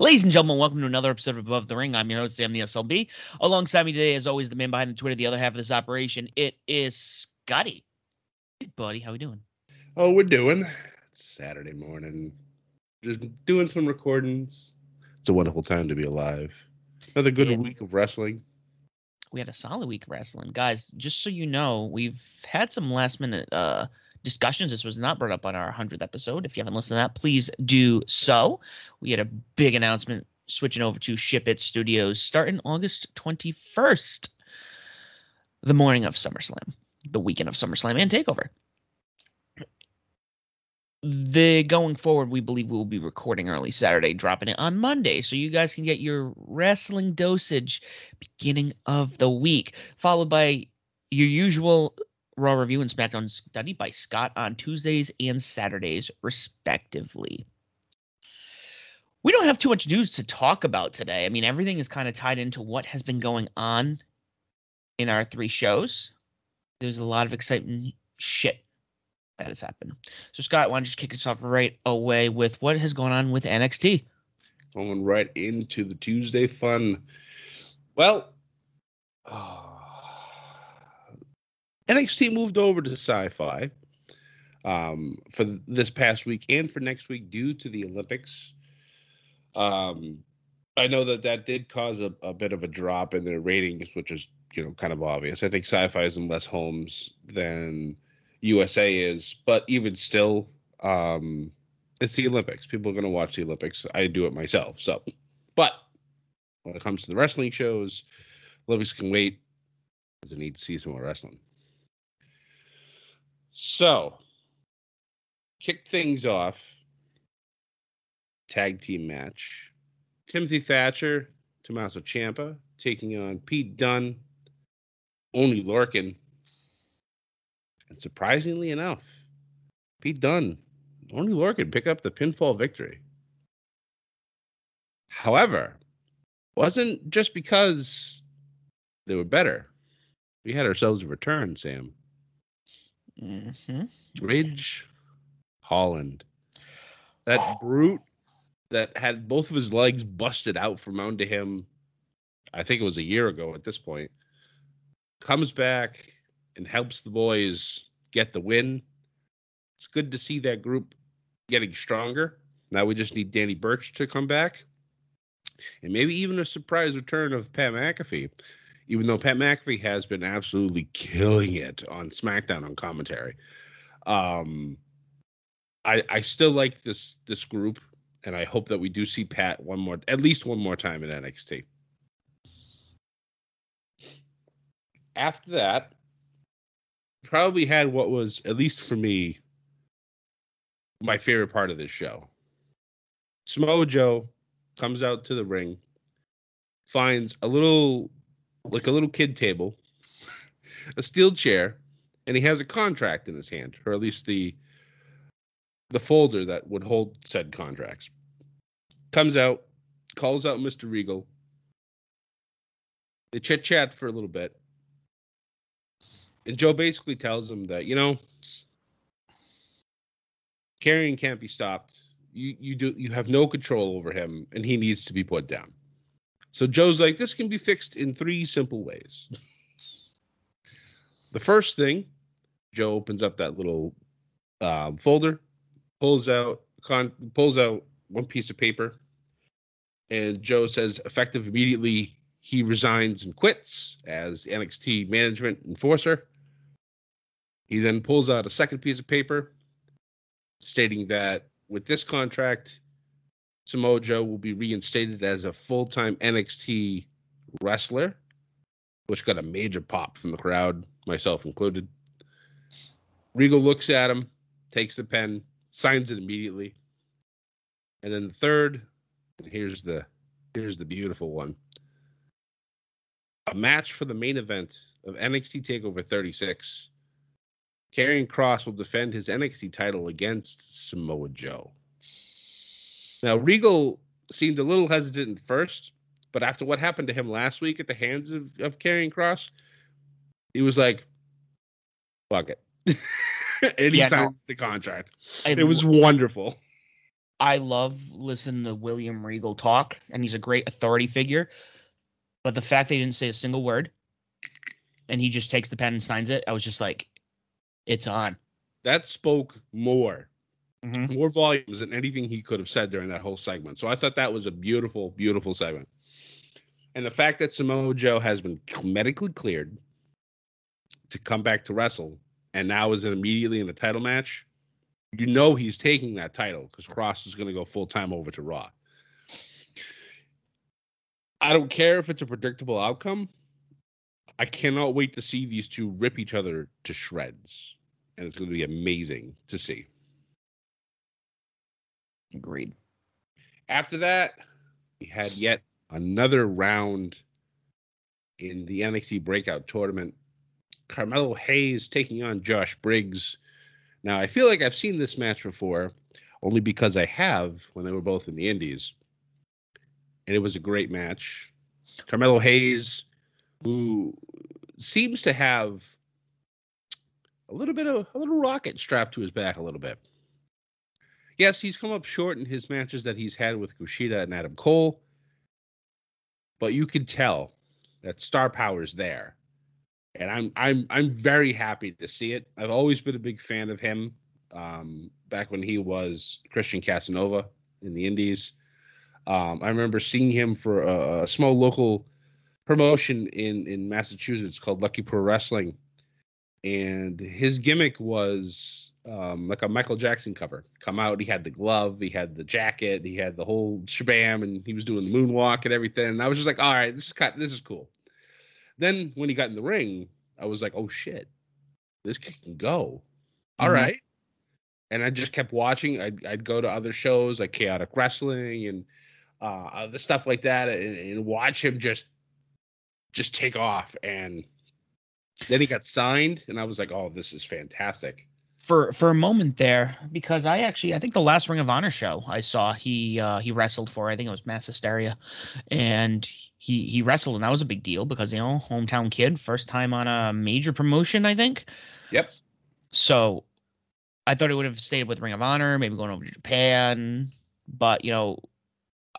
Ladies and gentlemen, welcome to another episode of Above the Ring. I'm your host, Sam the SLB. Alongside me today, as always, the man behind the Twitter, the other half of this operation, it is Scotty. Hey, buddy, how we doing? Oh, we're doing. It's Saturday morning. Just doing some recordings. It's a wonderful time to be alive. Another good week of wrestling. We had a solid week of wrestling. Guys, just so you know, we've had some last minute uh discussions. This was not brought up on our 100th episode. If you haven't listened to that, please do so. We had a big announcement switching over to Ship It Studios starting August 21st, the morning of SummerSlam, the weekend of SummerSlam and TakeOver. The going forward, we believe we will be recording early Saturday, dropping it on Monday, so you guys can get your wrestling dosage beginning of the week, followed by your usual Raw review and SmackDown study by Scott on Tuesdays and Saturdays, respectively. We don't have too much news to talk about today. I mean, everything is kind of tied into what has been going on in our three shows. There's a lot of exciting shit that has happened. So, Scott, why don't you just kick us off right away with what has gone on with NXT? Going right into the Tuesday fun. Well, oh, NXT moved over to Syfy um, for this past week and for next week due to the Olympics. Um, I know that that did cause a, a bit of a drop in their ratings, which is you know kind of obvious. I think Syfy is in less homes than USA is, but even still, um, it's the Olympics. People are going to watch the Olympics. I do it myself. So, but when it comes to the wrestling shows, Olympics can wait because I need to see some more wrestling. So, kick things off. Tag team match. Timothy Thatcher, Tommaso Ciampa taking on Pete Dunne, Oney Lorcan. And surprisingly enough, Pete Dunne, Oney Lorcan pick up the pinfall victory. However, wasn't just because they were better. We had ourselves a return, Sam. Mm-hmm. Ridge Holland. That brute that had both of his legs busted out from under him, I think it was a year ago at this point, comes back and helps the boys get the win. It's good to see that group getting stronger. Now we just need Danny Burch to come back. And maybe even a surprise return of Pat McAfee, even though Pat McAfee has been absolutely killing it on SmackDown on commentary. Um, I I still like this this group, and I hope that we do see Pat one more, at least one more time in NXT. After that, probably had what was at least for me my favorite part of this show. Samoa Joe comes out to the ring, finds a little like a little kid table, a steel chair, and he has a contract in his hand, or at least the the folder that would hold said contracts. Comes out, calls out Mr. Regal. They chit chat for a little bit. And Joe basically tells him that, you know, Karrion can't be stopped. You you do you have no control over him, and he needs to be put down. So Joe's like, this can be fixed in three simple ways. The first thing, Joe opens up that little um, folder, pulls out con- pulls out one piece of paper, and Joe says, effective immediately, he resigns and quits as NXT management enforcer. He then pulls out a second piece of paper stating that with this contract, Samoa Joe will be reinstated as a full time NXT wrestler, which got a major pop from the crowd, myself included. Regal looks at him, takes the pen, signs it immediately. And then the third, and here's the here's the beautiful one. A match for the main event of NXT TakeOver 36. Karrion Kross will defend his NXT title against Samoa Joe. Now, Regal seemed a little hesitant at first, but after what happened to him last week at the hands of, of Karrion Kross, he was like, fuck it. and he Yeah, no. signs the contract. I, It was wonderful. I love listening to William Regal talk, and he's a great authority figure. But the fact they didn't say a single word, and he just takes the pen and signs it, I was just like, it's on. That spoke more, Mhm. more volumes than anything he could have said during that whole segment. So I thought that was a beautiful, beautiful segment. And the fact that Samoa Joe has been medically cleared to come back to wrestle and now is immediately in the title match, you know he's taking that title because Kross is going to go full time over to Raw. I don't care if it's a predictable outcome. I cannot wait to see these two rip each other to shreds. And it's going to be amazing to see. Agreed. After that, we had yet another round in the NXT Breakout Tournament. Carmelo Hayes taking on Josh Briggs. Now, I feel like I've seen this match before, only because I have when they were both in the Indies. And it was a great match. Carmelo Hayes, who seems to have a little bit of a little rocket strapped to his back a little bit. Yes, he's come up short in his matches that he's had with Kushida and Adam Cole, but you can tell that star power is there, and I'm I'm I'm very happy to see it. I've always been a big fan of him. Um, back when he was Christian Casanova in the Indies, um, I remember seeing him for a, a small local promotion in in Massachusetts called Lucky Pro Wrestling, and his gimmick was um, like a Michael Jackson cover. Come out, he had the glove, he had the jacket, he had the whole shabam, and he was doing the moonwalk and everything. And I was just like, all right, this is kind, this is cool. Then when he got in the ring, I was like, oh shit, this kid can go. All Mhm. right. And I just kept watching. I'd, I'd go to other shows like Chaotic Wrestling and uh, other stuff like that, and, and watch him just just take off. And then he got signed, and I was like, oh, this is fantastic. For for a moment there, because I actually I think the last Ring of Honor show I saw he uh, he wrestled for I think it was Mass Hysteria, and he he wrestled and that was a big deal because you know hometown kid first time on a major promotion I think. Yep. So I thought he would have stayed with Ring of Honor, maybe going over to Japan, but you know,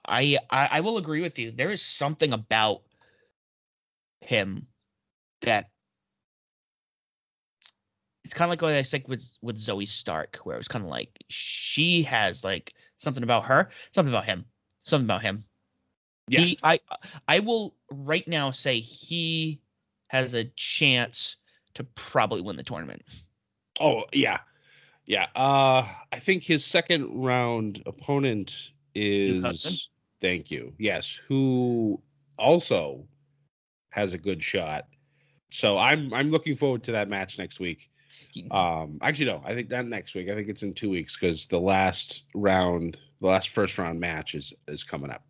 I I, I will agree with you. There is something about him that it's kind of like what I said with with Zoey Stark, where it was kind of like she has like something about her, something about him, something about him. Yeah. He, I I will right now say he has a chance to probably win the tournament. Oh yeah, yeah. Uh, I think his second round opponent is. Thank you. Yes, who also has a good shot. So I'm I'm looking forward to that match next week. Um, actually, no, I think that next week. I think it's in two weeks because the last round, the last first round match is is coming up.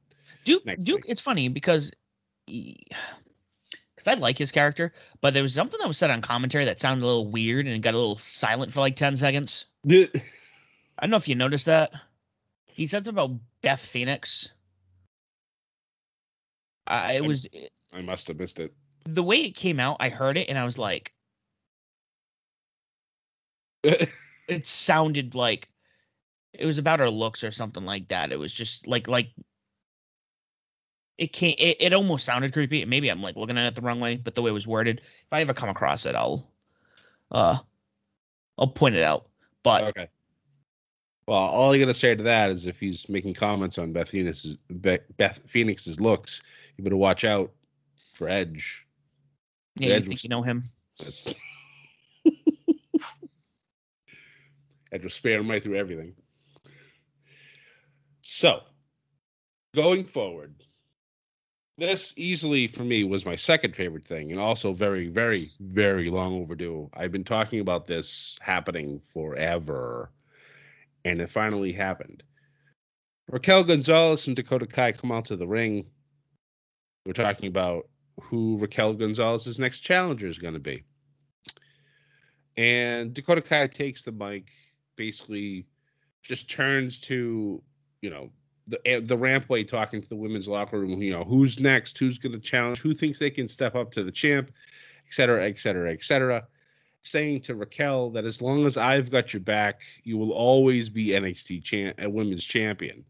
Duke Duke week. it's funny because because I like his character, but there was something that was said on commentary that sounded a little weird and it got a little silent for like 10 seconds. I don't know if you noticed that. He said something about Beth Phoenix. I it I'm- was I must have missed it. the way it came out, I heard it and I was like, it sounded like it was about her looks or something like that. It was just like like it can't it, it almost sounded creepy. Maybe I'm like looking at it the wrong way, but the way it was worded, if I ever come across it, I'll uh I'll point it out. But Okay. Well, all I gotta say to that is if he's making comments on Beth Phoenix's Beth, Beth Phoenix's looks, you better watch out for Edge. yeah, you think was- you know him? Edge was sparing right through everything. So, going forward, this easily for me was my second favorite thing, and also very, very, very long overdue. I've been talking about this happening forever, and it finally happened. Raquel Gonzalez and Dakota Kai come out to the ring. We're talking about who Raquel Gonzalez's next challenger is going to be. And Dakota Kai takes the mic, basically just turns to, you know, the eh, the rampway talking to the women's locker room, you know, who's next, who's going to challenge, who thinks they can step up to the champ, et cetera, et cetera, et cetera. Saying to Raquel that as long as I've got your back, you will always be NXT champ, a women's champion.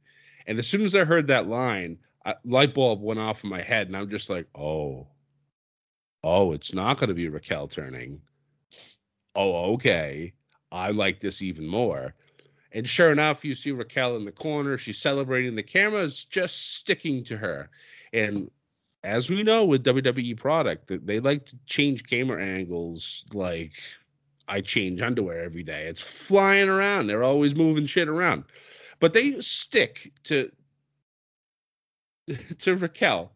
And as soon as I heard that line, light bulb went off in my head, and I'm just like, oh, oh, it's not going to be Raquel turning. Oh, okay. I like this even more. And sure enough, you see Raquel in the corner. She's celebrating. The camera's just sticking to her. And as we know with WWE product, they like to change camera angles like I change underwear every day. It's flying around. They're always moving shit around. But they stick to to Raquel.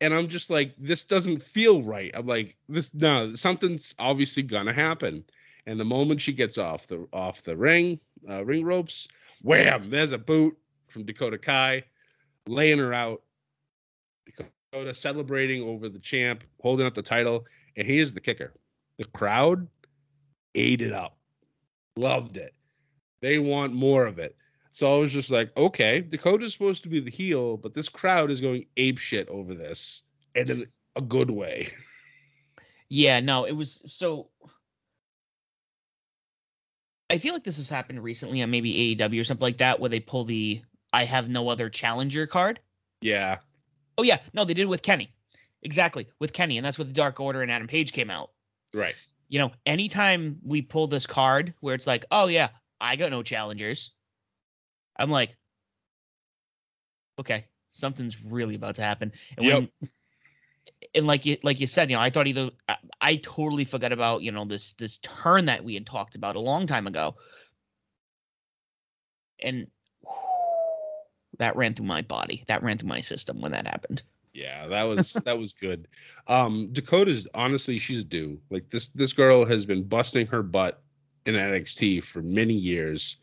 And I'm just like, this doesn't feel right. I'm like, this no, something's obviously gonna happen. And the moment she gets off the off the ring, uh, ring ropes, wham! There's a boot from Dakota Kai, laying her out. Dakota celebrating over the champ, holding up the title, and here's the kicker: the crowd ate it up, loved it. They want more of it. So I was just like, okay, Dakota's supposed to be the heel, but this crowd is going ape shit over this, and in a good way. Yeah, no, it was so. I feel like this has happened recently on maybe AEW or something like that, where they pull the "I have no other challenger" card. Yeah, Oh yeah, no, they did it with Kenny, exactly with Kenny, and that's what the Dark Order and Adam Page came out. right. You know, anytime we pull this card where it's like, oh yeah, I got no challengers, I'm like, okay, something's really about to happen. And Yep. when and like you like you said, you know, I thought either I, totally forgot about you know this this turn that we had talked about a long time ago, and that ran through my body, that ran through my system when that happened. Yeah, that was that was good. Um Dakota's honestly she's due. Like this this girl has been busting her butt in NXT for many years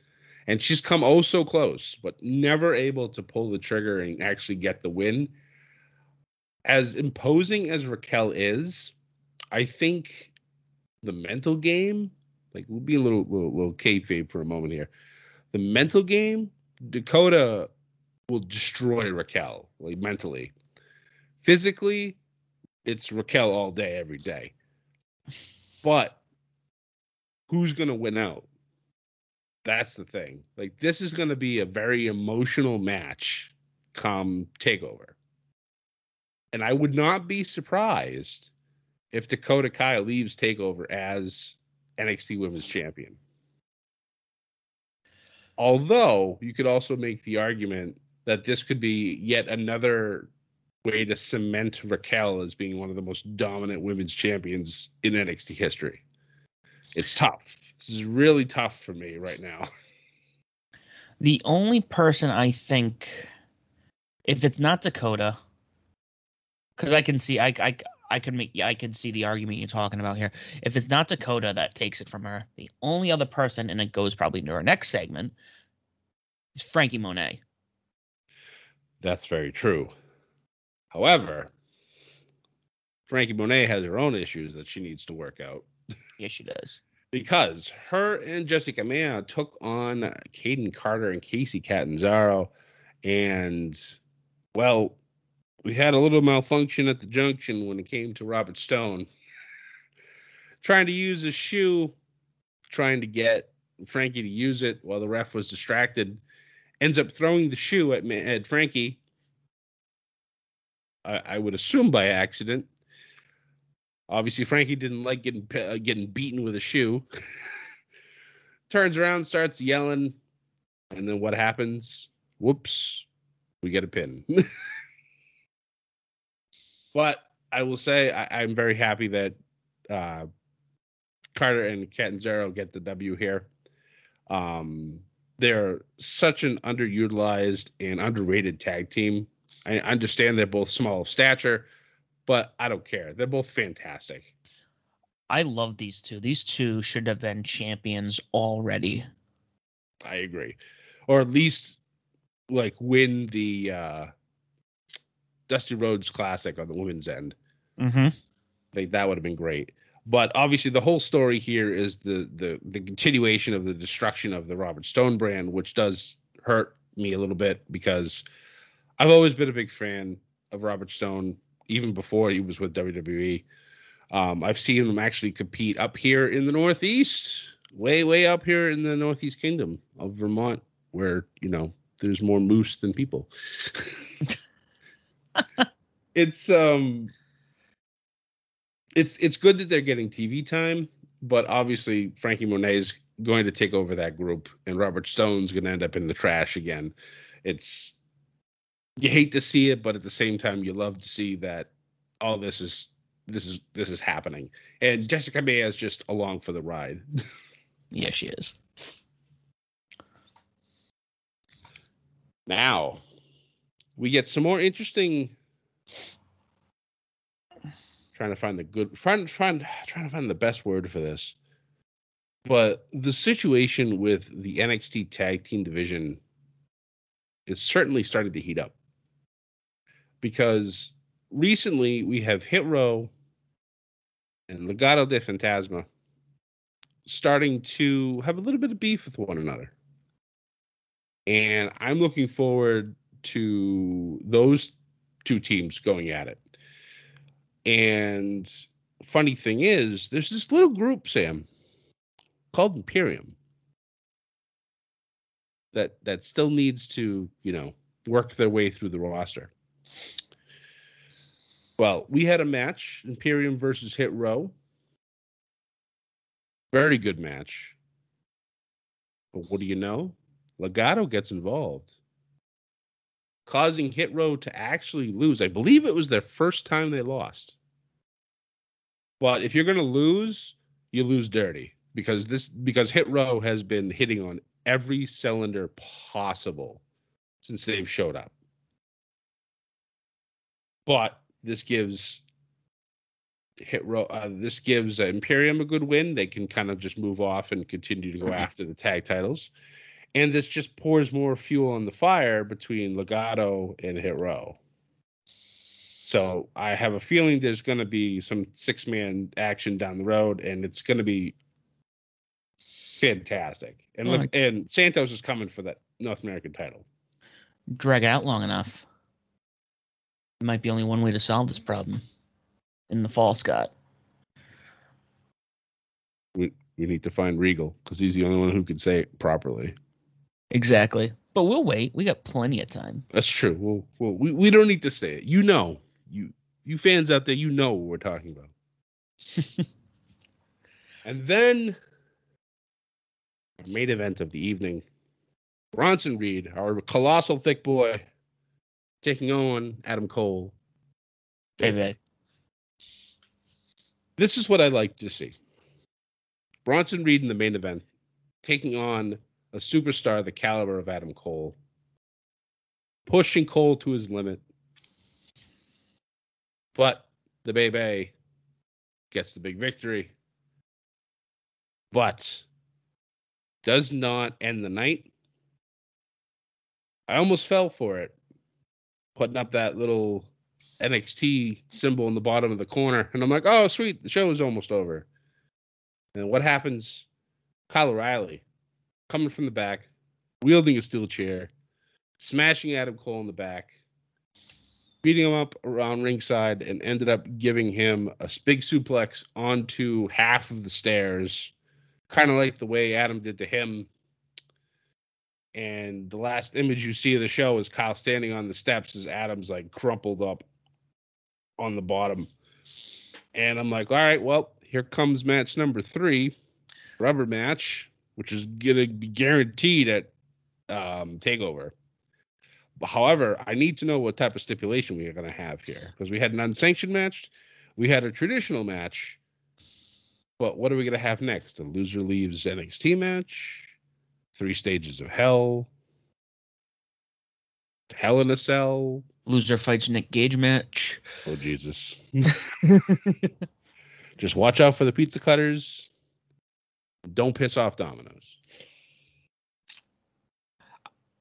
and she's come oh so close, but never able to pull the trigger and actually get the win. As imposing as Raquel is, I think the mental game, like we'll be a little little, little kayfabe for a moment here. The mental game, Dakota will destroy Raquel, like mentally. Physically, it's Raquel all day, every day. But who's to win out? That's the thing. Like, this is to be a very emotional match come takeover. And I would not be surprised if Dakota Kai leaves takeover as NXT Women's Champion. Although you could also make the argument that this could be yet another way to cement Raquel as being one of the most dominant women's champions in NXT history. It's tough. This is really tough for me right now. The only person I think, if it's not Dakota, because I can see, I, I, I can make, I can see the argument you're talking about here. If it's not Dakota that takes it from her, the only other person, and it goes probably into our next segment, is Frankie Monet. That's very true. However, Frankie Monet has her own issues that she needs to work out Yes, she does. because her and Jessi Kamea took on Kayden Carter and Kacy Catanzaro. And, well, we had a little malfunction at the junction when it came to Robert Stone trying to use a shoe, trying to get Frankie to use it while the ref was distracted. Ends up throwing the shoe at, at Frankie. I, I would assume by accident. Obviously, Frankie didn't like getting uh, getting beaten with a shoe. Turns around, starts yelling, and then what happens? Whoops, we get a pin. but I will say I, am very happy that uh, Carter and Catanzaro get the W here. Um, they're such an underutilized and underrated tag team. I understand they're both small of stature, but I don't care. They're both fantastic. I love these two. These two should have been champions already. I agree. Or at least like win the uh Dusty Rhodes Classic on the women's end. Mm-hmm. Like that would have been great. But obviously, the whole story here is the the the continuation of the destruction of the Robert Stone brand, which does hurt me a little bit because I've always been a big fan of Robert Stone, even before he was with WWE. Um, I've seen him actually compete up here in the Northeast, way way up here in the Northeast Kingdom of Vermont, where you know there's more moose than people. it's um it's it's good that they're getting TV time, but obviously Frankie Monet is going to take over that group, and Robert Stone's going to end up in the trash again. It's you hate to see it, but at the same time, you love to see that all this is this is this is happening, and Jessi Kamea is just along for the ride. yeah, she is. Now, we get some more interesting trying to find the good find find trying to find the best word for this. But the situation with the NXT tag team division is certainly starting to heat up. Because recently we have Hit Row and Legado de Fantasma starting to have a little bit of beef with one another. And I'm looking forward to those two teams going at it. And funny thing is, there's this little group, Sam, called Imperium that that still needs to, you know, work their way through the roster. Well, we had a match, Imperium versus Hit Row. Very good match. But what do you know? Legado gets involved causing Hit Row to actually lose. I believe it was their first time they lost. But if you're going to lose, you lose dirty because this because Hit Row has been hitting on every cylinder possible since they've showed up. But this gives Hit Row uh, this gives uh, Imperium a good win. They can kind of just move off and continue to go after the tag titles and this just pours more fuel on the fire between Legado and Hit Row. So I have a feeling there's going to be some six man action down the road, and it's going to be fantastic. And oh, look, and Santos is coming for that North American title. Drag it out long enough. It Might be only one way to solve this problem. In the fall, Scott. We we need to find Regal because he's the only one who can say it properly. Exactly. But we'll wait. We got plenty of time. That's true. We'll, we'll, we we don't need to say it. You know, you you fans out there, you know what we're talking about. and then main event of the evening, Bronson Reed, our colossal thick boy, taking on Adam Cole. Baby. This is what I like to see. Bronson Reed in the main event, taking on a superstar the caliber of Adam Cole, pushing Cole to his limit. But the Bay Bay gets the big victory, but does not end the night. I almost fell for it, putting up that little NXT symbol in the bottom of the corner. And I'm like, oh, sweet, the show is almost over. And what happens? Kyle O'Reilly coming from the back, wielding a steel chair, smashing Adam Cole in the back, beating him up around ringside, and ended up giving him a big suplex onto half of the stairs kind of like the way Adam did to him. And the last image you see of the show is Kyle standing on the steps as Adam's like crumpled up on the bottom. And I'm like, all right, well, here comes match number three, rubber match, which is gonna be guaranteed at um, Takeover. However, I need to know what type of stipulation we are gonna have here because we had an unsanctioned match, we had a traditional match, but what are we gonna have next? The loser leaves NXT match, three stages of hell, Hell in a Cell. Loser fights Nick Gage match. Oh Jesus! Just watch out for the pizza cutters. Don't piss off Domino's.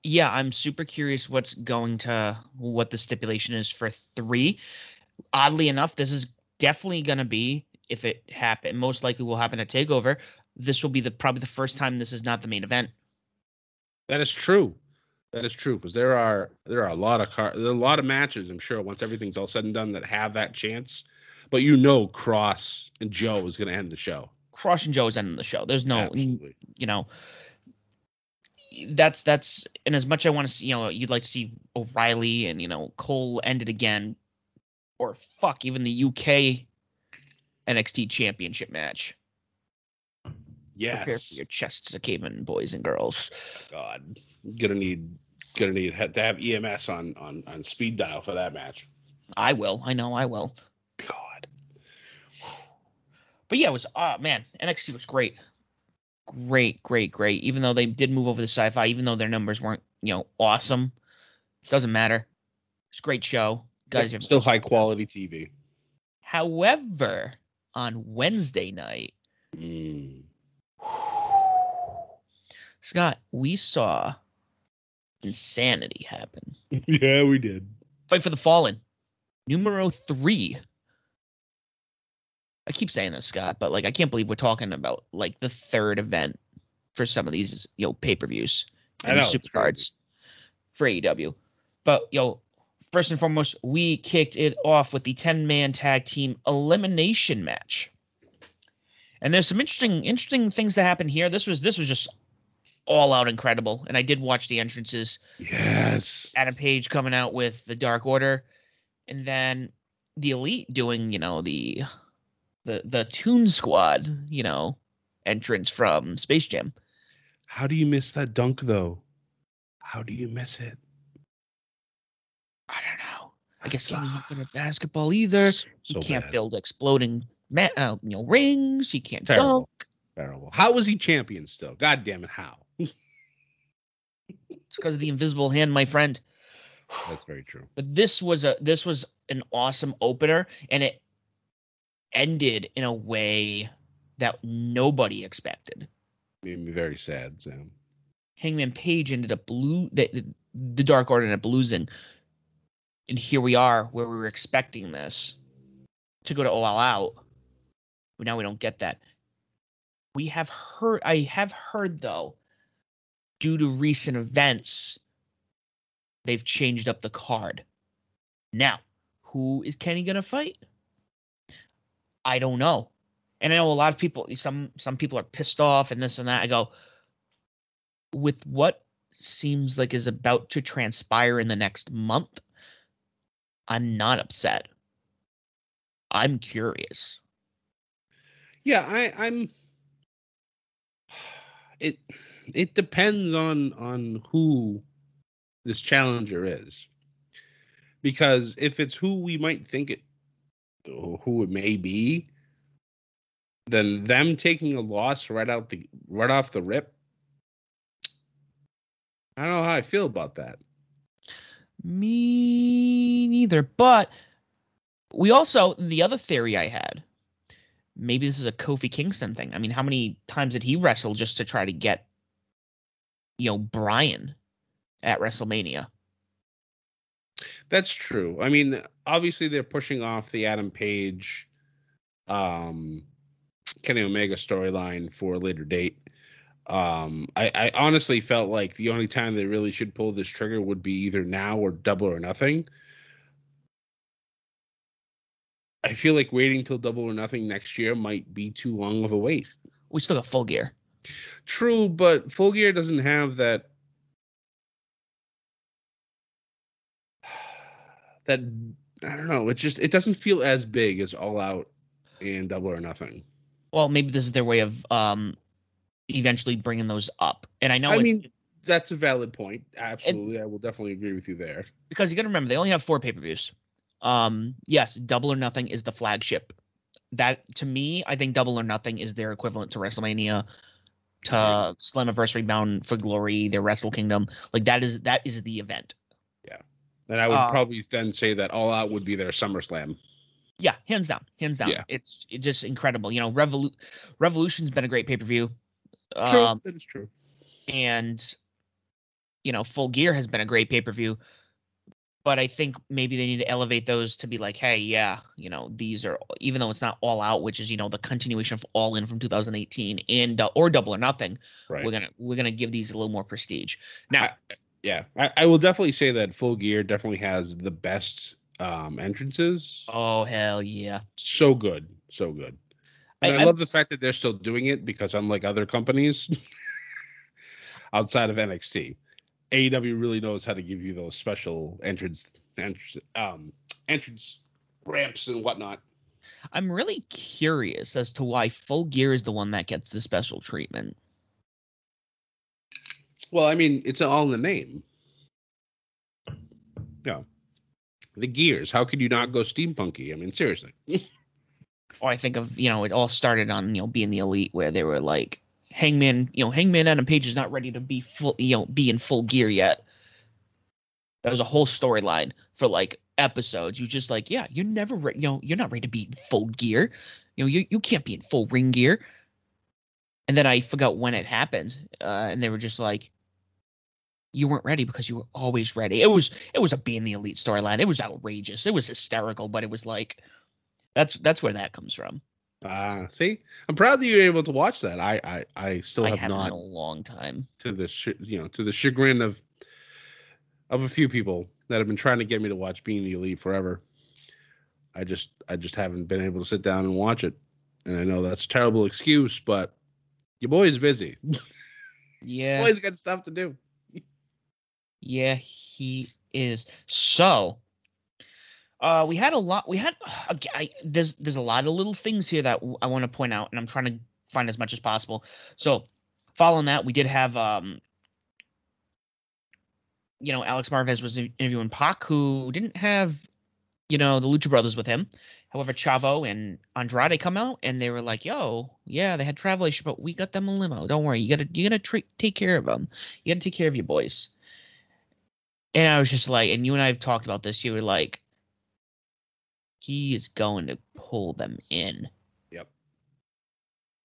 yeah, I'm super curious what's going to what the stipulation is for three. Oddly enough, this is definitely going to be if it happen. Most likely will happen at Takeover. This will be the probably the first time this is not the main event. That is true. That is true because there are there are a lot of car there are a lot of matches. I'm sure once everything's all said and done that have that chance. But you know, Kross and Joe is going to end the show. Kross and Joe is ending the show. There's no, Absolutely. you know, that's that's and as much I want to see, you know, you'd like to see O'Reilly and you know Cole end it again, or fuck even the UK NXT Championship match. Prepare Yes. for your chests of caving, boys and girls. God, gonna need gonna need to have EMS on on on speed dial for that match. I will. I know I will. But yeah, it was ah man, NXT was great. Great, great, great. Even though they did move over to Syfy, even though their numbers weren't, you know, awesome. Doesn't matter. It's a great show. Guys, Yep, still high quality TV. However, on Wednesday night, Mm. Scott, we saw insanity happen. yeah, we did. Fight for the Fallen, numero three. I keep saying this, Scott, but like I can't believe we're talking about like the third event for some of these, you know, pay-per-views and know, super cards for AEW. But yo, first and foremost, we kicked it off with the 10-man tag team elimination match. And there's some interesting interesting things that happen here. This was this was just all out incredible. And I did watch the entrances. Yes. Adam Page coming out with the Dark Order, and then the Elite doing, you know, the the the Toon Squad, you know, entrance from Space Jam. How do you miss that dunk though? How do you miss it? I don't know. I guess he was not good at basketball either. So He can't bad. build exploding, ma- uh, you know, rings. He can't Terrible. dunk. Terrible. How was he champion still? God damn it, how? It's because of the invisible hand, my friend. That's very true. But this was a this was an awesome opener, and it ended in a way that nobody expected. Made me very sad, Sam. Hangman Page ended up blue the, the Dark Order ended up losing. And here we are where we were expecting this to go to all out. But now we don't get that. We have heard I have heard though, due to recent events, they've changed up the card. Now, who is Kenny gonna fight? I don't know. And I know a lot of people some some people are pissed off and this and that. I go, with what seems like is about to transpire in the next month, I'm not upset. I'm curious. Yeah, I, I'm. It it depends on on who this challenger is, because if it's who we might think it, who it may be, then them taking a loss right out the right off the rip. I don't know how I feel about that. Me neither. But we also the other theory I had. Maybe this is a Kofi Kingston thing. I mean, how many times did he wrestle just to try to get, you know, Brian at WrestleMania? That's true. I mean, obviously they're pushing off the Adam Page, um, Kenny Omega storyline for a later date. Um, I, I honestly felt like the only time they really should pull this trigger would be either now or double or nothing. I feel like waiting till double or nothing next year might be too long of a wait. We still got full gear. True, but Full Gear doesn't have that. That I don't know. It just it doesn't feel as big as All Out and Double or Nothing. Well, maybe this is their way of um eventually bringing those up. And I know I mean, that's a valid point. Absolutely, I will definitely agree with you there. because you got to remember they only have four pay-per-views. Um, yes, Double or Nothing is the flagship. That to me, I think Double or Nothing is their equivalent to WrestleMania, to Slammiversary Bound for Glory, their Wrestle Kingdom. Like that is that is the event. And I would Uh, probably then say that All Out would be their SummerSlam. Yeah, hands down, hands down. Yeah. It's it's just incredible. You know, Revolu- Revolution's been a great pay-per-view. True, Um, that is true. and you know full gear has been a great pay-per-view but i think maybe they need to elevate those to be like hey yeah you know these are even though it's not all out which is you know the continuation of all in from 2018 and uh, or double or nothing Right. we're gonna we're gonna give these a little more prestige now I- yeah, I, I will definitely say that Full Gear definitely has the best um, entrances. oh hell yeah So good, so good. And I- I, I- love the fact that they're still doing it because unlike other companies outside of NXT, AEW really knows how to give you those special entrance entrance um entrance ramps and whatnot. i'm really curious as to why full gear is the one that gets the special treatment Well, I mean, it's all in the name. Yeah. The gears. How could you not go steampunky? I mean, seriously. or I think of you know it all started on you know being the elite where they were like Hangman you know Hangman Adam Page is not ready to be full you know be in full gear yet. That was a whole storyline for like episodes. You just like yeah you're never re- you know you're not ready to be full gear. You know you you can't be in full ring gear. And then I forgot when it happened, uh, and they were just like, "You weren't ready because you were always ready." It was it was a being the elite storyline. It was outrageous. It was hysterical, but it was like, that's that's where that comes from. Ah, see, I'm proud that you're able to watch that. I, I, I still have haven't not in a long time. to the, sh- you know, to the chagrin of, of a few people that have been trying to get me to watch Being the Elite forever. I just, I just haven't been able to sit down and watch it, and I know that's a terrible excuse, but your boy's busy. Yeah, Boy's got stuff to do. Yeah, he is. So, uh, we had a lot. We had I, there's there's a lot of little things here that I want to point out, and I'm trying to find as much as possible. So, following that, we did have um, you know, Alex Marvez was interviewing Pac, who didn't have, you know, the Lucha Brothers with him. However, Chavo and Andrade come out and they were like, "Yo, yeah, they had travel issue, but we got them a limo. Don't worry, you gotta you gotta take care of them. You gotta take care of your boys." And I was just like, and you and I have talked about this. You were like, he is going to pull them in. Yep.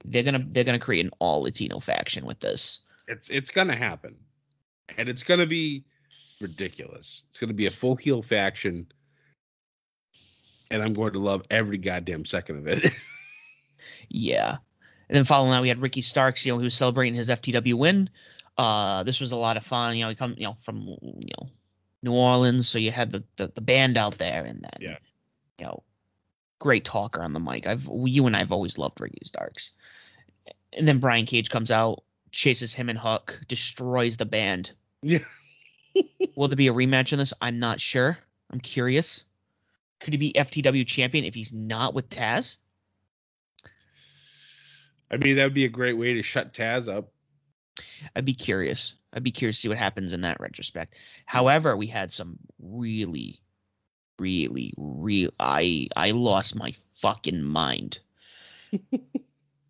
They're gonna they're gonna create an all Latino faction with this. It's, it's gonna happen, and it's gonna be ridiculous. It's gonna be a full heel faction, and I'm going to love every goddamn second of it. Yeah. And then following that, we had Ricky Starks, you know, who was celebrating his FTW win. Uh, this was a lot of fun. You know, he come, you know, from you know New Orleans, so you had the the, the band out there, and then Yeah. you know, great talker on the mic. I've you and I've always loved Ricky Starks. And then Brian Cage comes out, chases him and Hook, destroys the band. yeah. Will there be a rematch in this? I'm not sure. I'm curious. Could he be FTW champion if he's not with Taz? I mean, that would be a great way to shut Taz up. I'd be curious. I'd be curious to see what happens in that retrospect. However, we had some really, really, real. I I lost my fucking mind.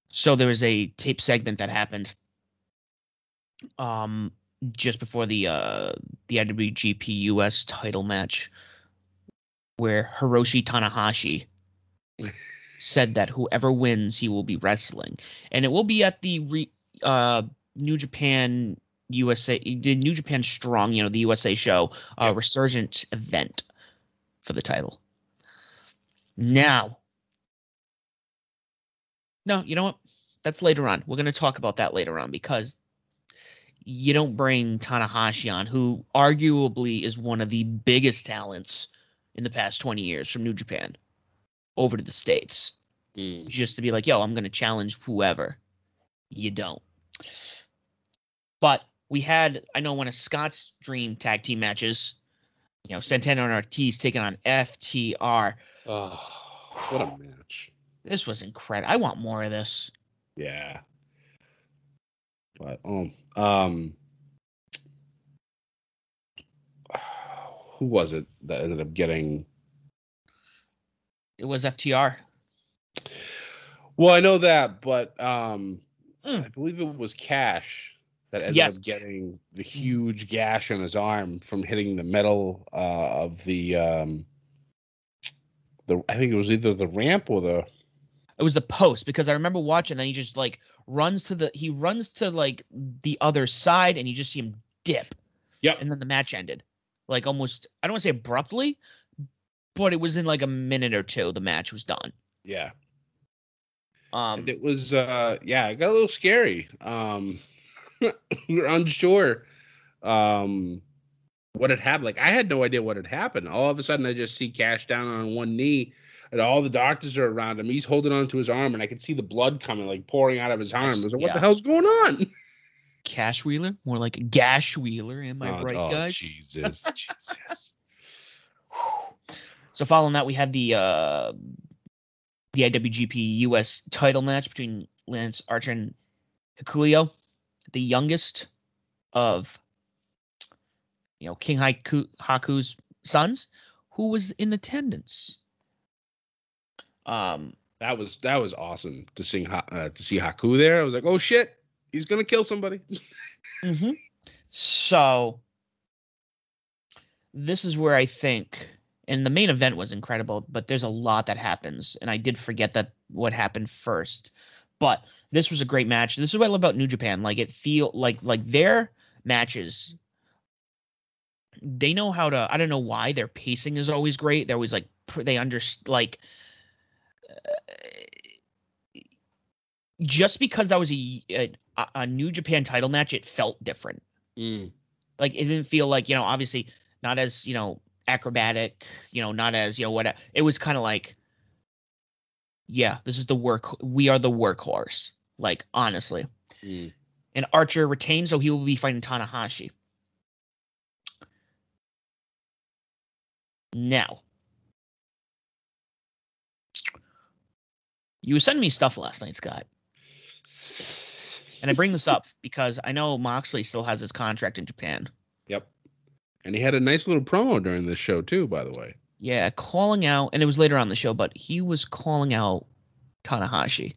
so there was a tape segment that happened. Um, just before the uh the IWGP US title match, where Hiroshi Tanahashi said that whoever wins, he will be wrestling, and it will be at the re, uh New Japan USA, the New Japan Strong, you know, the USA show, uh, Yep. Resurgence event for the title. Now, no, you know what? That's later on. We're going to talk about that later on because you don't bring Tanahashi on, who arguably is one of the biggest talents in the past 20 years from New Japan, over to the States just to be like, yo, I'm going to challenge whoever. You don't. But we had, I know, one of Scott's dream tag team matches. You know, Santana and Ortiz taking on FTR. Oh, what a match! This was incredible. I want more of this. Yeah. But um, um, who was it that ended up getting? It was FTR. Well, I know that, but um, Mm. I believe it was Cash that ended Yes. up getting the huge gash on his arm from hitting the metal uh, of the um, the. I think it was either the ramp or the. It was the post because I remember watching. And he just like runs to the. He runs to like the other side, and you just see him dip. Yep. And then the match ended, like almost. I don't want to say abruptly, but it was in like a minute or two. The match was done. Yeah. Um. and it was uh yeah it got a little scary um were unsure um what had happened. Like i had no idea what had happened. All of a sudden i just see cash down on one knee and all the doctors are around him. He's holding onto his arm and i could see the blood coming like pouring out of his arm i was like what Yeah. the hell's going on? Cash Wheeler, more like Gash Wheeler. Am I oh, right, oh, guys? jesus jesus. So following that, we had the uh, the IWGP US title match between Lance Archer and Hikuleo, the youngest of you know King Haku, Haku's sons, who was in attendance. Um, that was that was awesome to sing uh, to see haku there i was like oh shit he's gonna kill somebody mhm. So this is where I think, and the main event was incredible, but there's a lot that happens, and I did forget that what happened first. But this was a great match. This is what I love about New Japan. Like it feel like like their matches. They know how to. I don't know why their pacing is always great. They're always like they under like. uh, just because that was a, a a New Japan title match, it felt different Mm, like it didn't feel like you know obviously not as you know acrobatic you know not as you know what it was kind of like yeah this is the work we are the workhorse like honestly mm. and archer retained so he will be fighting tanahashi now you sent me stuff last night scott and i bring this up because i know moxley still has his contract in japan Yep. And he had a nice little promo during this show too, by the way. Yeah, calling out, and it was later on the show, but he was calling out Tanahashi,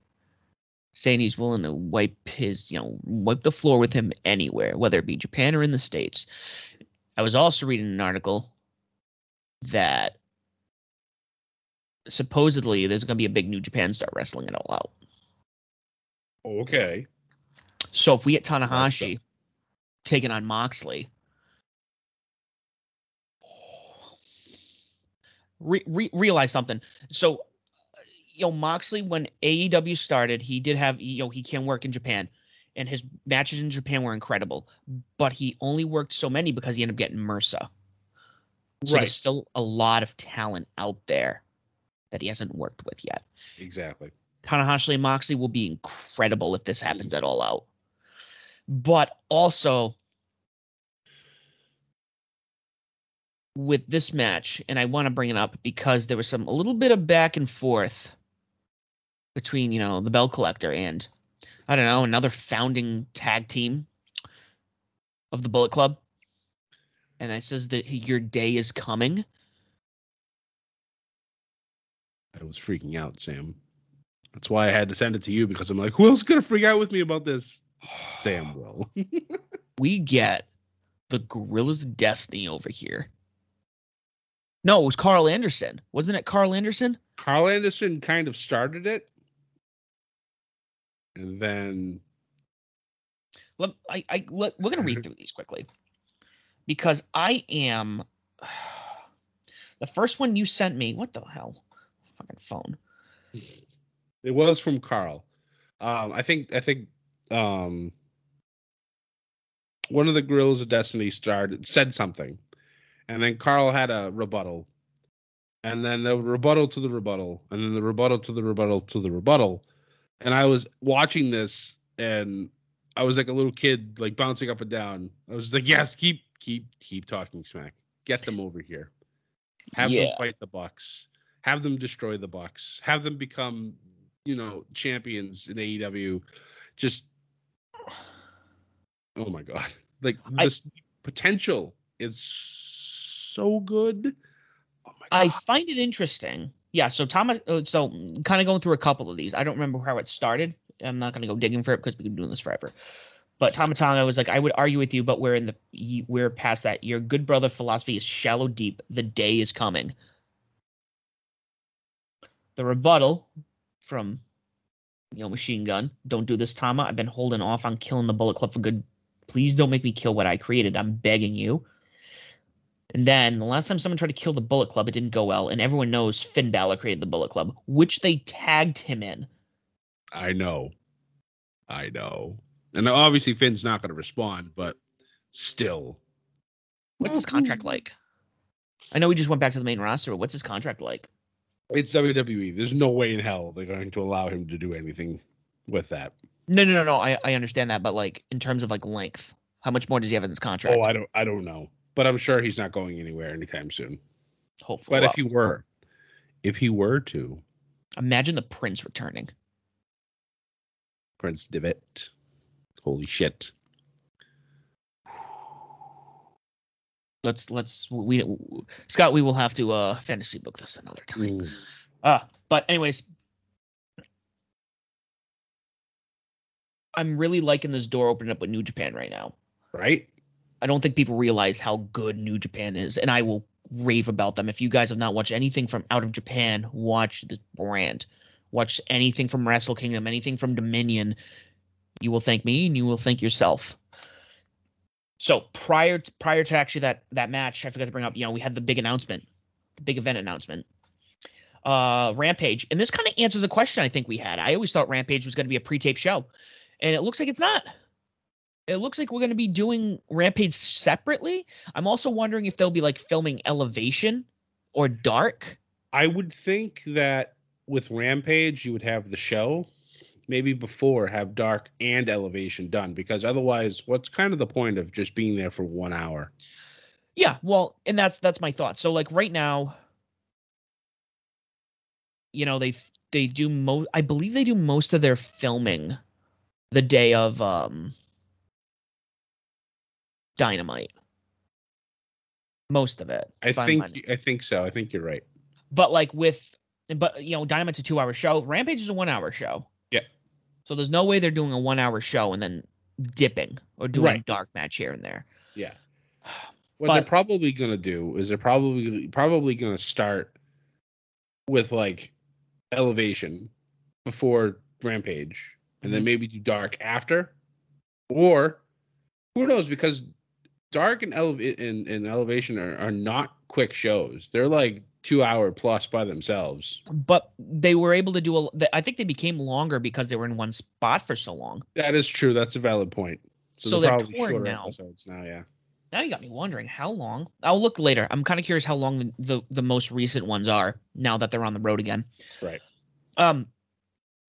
saying he's willing to wipe his, you know, wipe the floor with him anywhere, whether it be Japan or in the States. I was also reading an article that supposedly there's going to be a big New Japan star wrestling it all out. Okay. So if we get Tanahashi taking on Moxley, re- re- realize something. So, uh, you know, Moxley, when AEW started, he did have, you know, he can work in Japan, and his matches in Japan were incredible. But he only worked so many because he ended up getting MRSA. So Right. there's still a lot of talent out there that he hasn't worked with yet. Exactly. Tanahashi and Moxley will be incredible if this happens at all out. But also with this match, and I want to bring it up because there was some a little bit of back and forth between, you know, the Bell Collector and I don't know, another founding tag team of the Bullet Club. And it says that your day is coming. I was freaking out, Sam. That's why I had to send it to you because I'm like, who else is gonna freak out with me about this? Sam will. we get the Guerrillas Destiny over here. No, it was Karl Anderson. Wasn't it Karl Anderson? Karl Anderson kind of started it. And then Let, I, I, let, we're going to read through these quickly because I am. The first one you sent me, what the hell? Fucking phone. it was from Karl. Um, I think I think um one of the Guerrillas of Destiny started said something, and then Karl had a rebuttal, and then the rebuttal to the rebuttal, and then the rebuttal to the rebuttal to the rebuttal, and I was watching this and I was like a little kid, like bouncing up and down. I was like, yes, keep keep keep talking smack. Get them over here. Have them fight the Bucks. Have them destroy the Bucks. Have them become, you know, champions in AEW. Just oh my god, like I- this potential is so good. Oh I find it interesting. Yeah, so Tom, uh, so kind of going through a couple of these. I don't remember how it started. I'm not going to go digging for it because we've been doing this forever. But Tama Tonga was like, I would argue with you, but we're in the we're past that. Your good brother philosophy is shallow deep. The day is coming. The rebuttal from you know Machine Gun. Don't do this, Tama. I've been holding off on killing the Bullet Club for good. Please don't make me kill what I created. I'm begging you. And then the last time someone tried to kill the Bullet Club, it didn't go well. And everyone knows Finn Balor created the Bullet Club, which they tagged him in. I know. I know. And obviously Finn's not going to respond, but still. What's his contract like? I know he just went back to the main roster, but what's his contract like? It's WWE. There's no way in hell they're going to allow him to do anything with that. No, no, no, no. I, I understand that, but like in terms of like length, how much more does he have in his contract? Oh, I don't I don't know. But I'm sure he's not going anywhere anytime soon. Hopefully. But if he were, if he were to, imagine the Prince returning. Prince Devitt. Holy shit. Let's let's we Scott. We will have to uh fantasy book this another time. Mm. Uh, but anyways, I'm really liking this door opening up with New Japan right now. Right? I don't think people realize how good New Japan is, and I will rave about them. If you guys have not watched anything from out of Japan, watch the brand. Watch anything from Wrestle Kingdom, anything from Dominion. You will thank me, and you will thank yourself. So prior prior to actually that that match, I forgot to bring up. You know, we had the big announcement, the big event announcement. Uh, Rampage, and this kind of answers a question I think we had. I always thought Rampage was going to be a pre-tape show, and it looks like it's not. It looks like we're going to be doing Rampage separately. I'm also wondering if they'll be like filming Elevation or Dark. I would think that with Rampage, you would have the show maybe before have Dark and Elevation done because otherwise, what's kind of the point of just being there for one hour? Yeah, well, and that's that's my thought. So like right now, you know, they they do most I believe they do most of their filming the day of um Dynamite. Most of it. I think I think so. I think you're right. but like with but you know dynamite's a two hour show rampage is a one hour show Yeah. so there's no way they're doing a one hour show and then dipping or doing a dark match here and there Yeah. What they're probably gonna do is they're probably probably gonna start with like elevation before rampage, and then Mhm. maybe do dark after, or who knows? Because dark and eleva- and, and elevation are, are not quick shows. They're like two hour plus by themselves. but they were able to do a. I think they became longer because they were in one spot for so long That is true. That's a valid point. So they're probably touring shorter now. now. Yeah. now you got me wondering how long i'll look later i'm kind of curious how long the, the the most recent ones are now that they're on the road again Right. um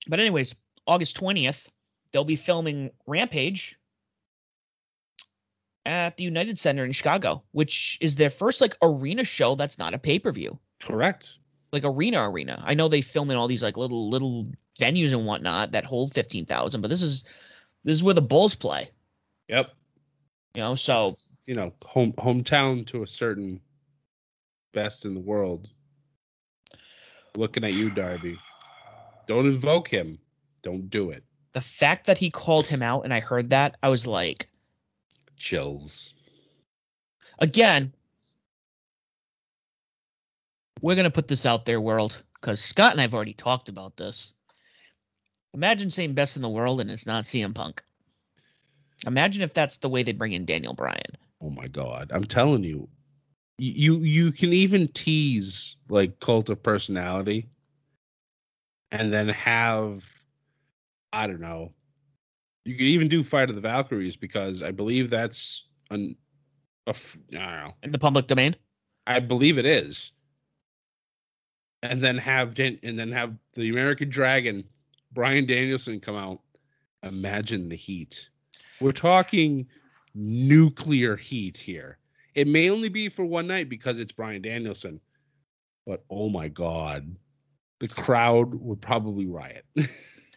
but anyways august 20th they'll be filming rampage at the united center in chicago which is their first like arena show that's not a pay-per-view Correct. like arena arena i know they film in all these like little little venues and whatnot that hold 15000 but this is this is where the bulls play Yep. you know so It's, you know, home hometown to a certain best in the world. Looking at you, Darby. Don't invoke him. Don't do it. the fact that he called him out and I heard that, I was like, Chills. again, we're gonna put this out there, world, because Scott and I've already talked about this. Imagine saying best in the world and it's not CM Punk. Imagine if that's the way they bring in Daniel Bryan. Oh my god. I'm telling you. You you can even tease like cult of personality and then have I don't know. You could even do Ride of the Valkyries because I believe that's an a I don't know. In the public domain? I believe it is. And then have and then have the American Dragon, Bryan Danielson, come out imagine the heat. We're talking nuclear heat here. It may only be for one night because it's Bryan Danielson, but oh my god, the crowd would probably riot.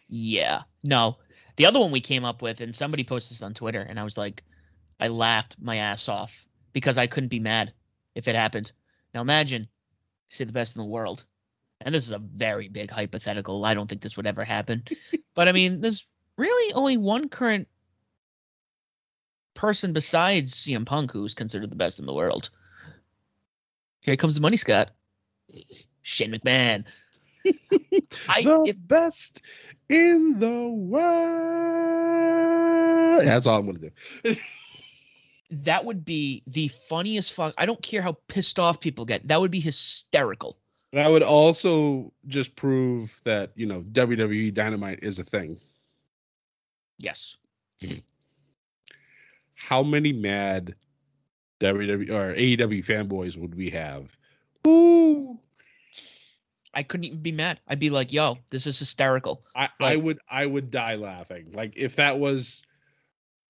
Yeah. No. The other one we came up with, and somebody posted this on Twitter, and I was like, I laughed my ass off because I couldn't be mad if it happened. Now imagine, say the best in the world. And this is a very big hypothetical. I don't think this would ever happen. but I mean, there's really only one current person besides CM Punk who's considered the best in the world. Here comes the money, Scott. Shane McMahon. I the if best in the world. That's all I'm gonna do. that would be the funniest fuck. I don't care how pissed off people get. That would be hysterical. That would also just prove that you know WWE Dynamite is a thing. Yes. How many mad WWE or AEW fanboys would we have? Ooh, I couldn't even be mad. I'd be like, yo, this is hysterical. I, I would I would die laughing. Like if that was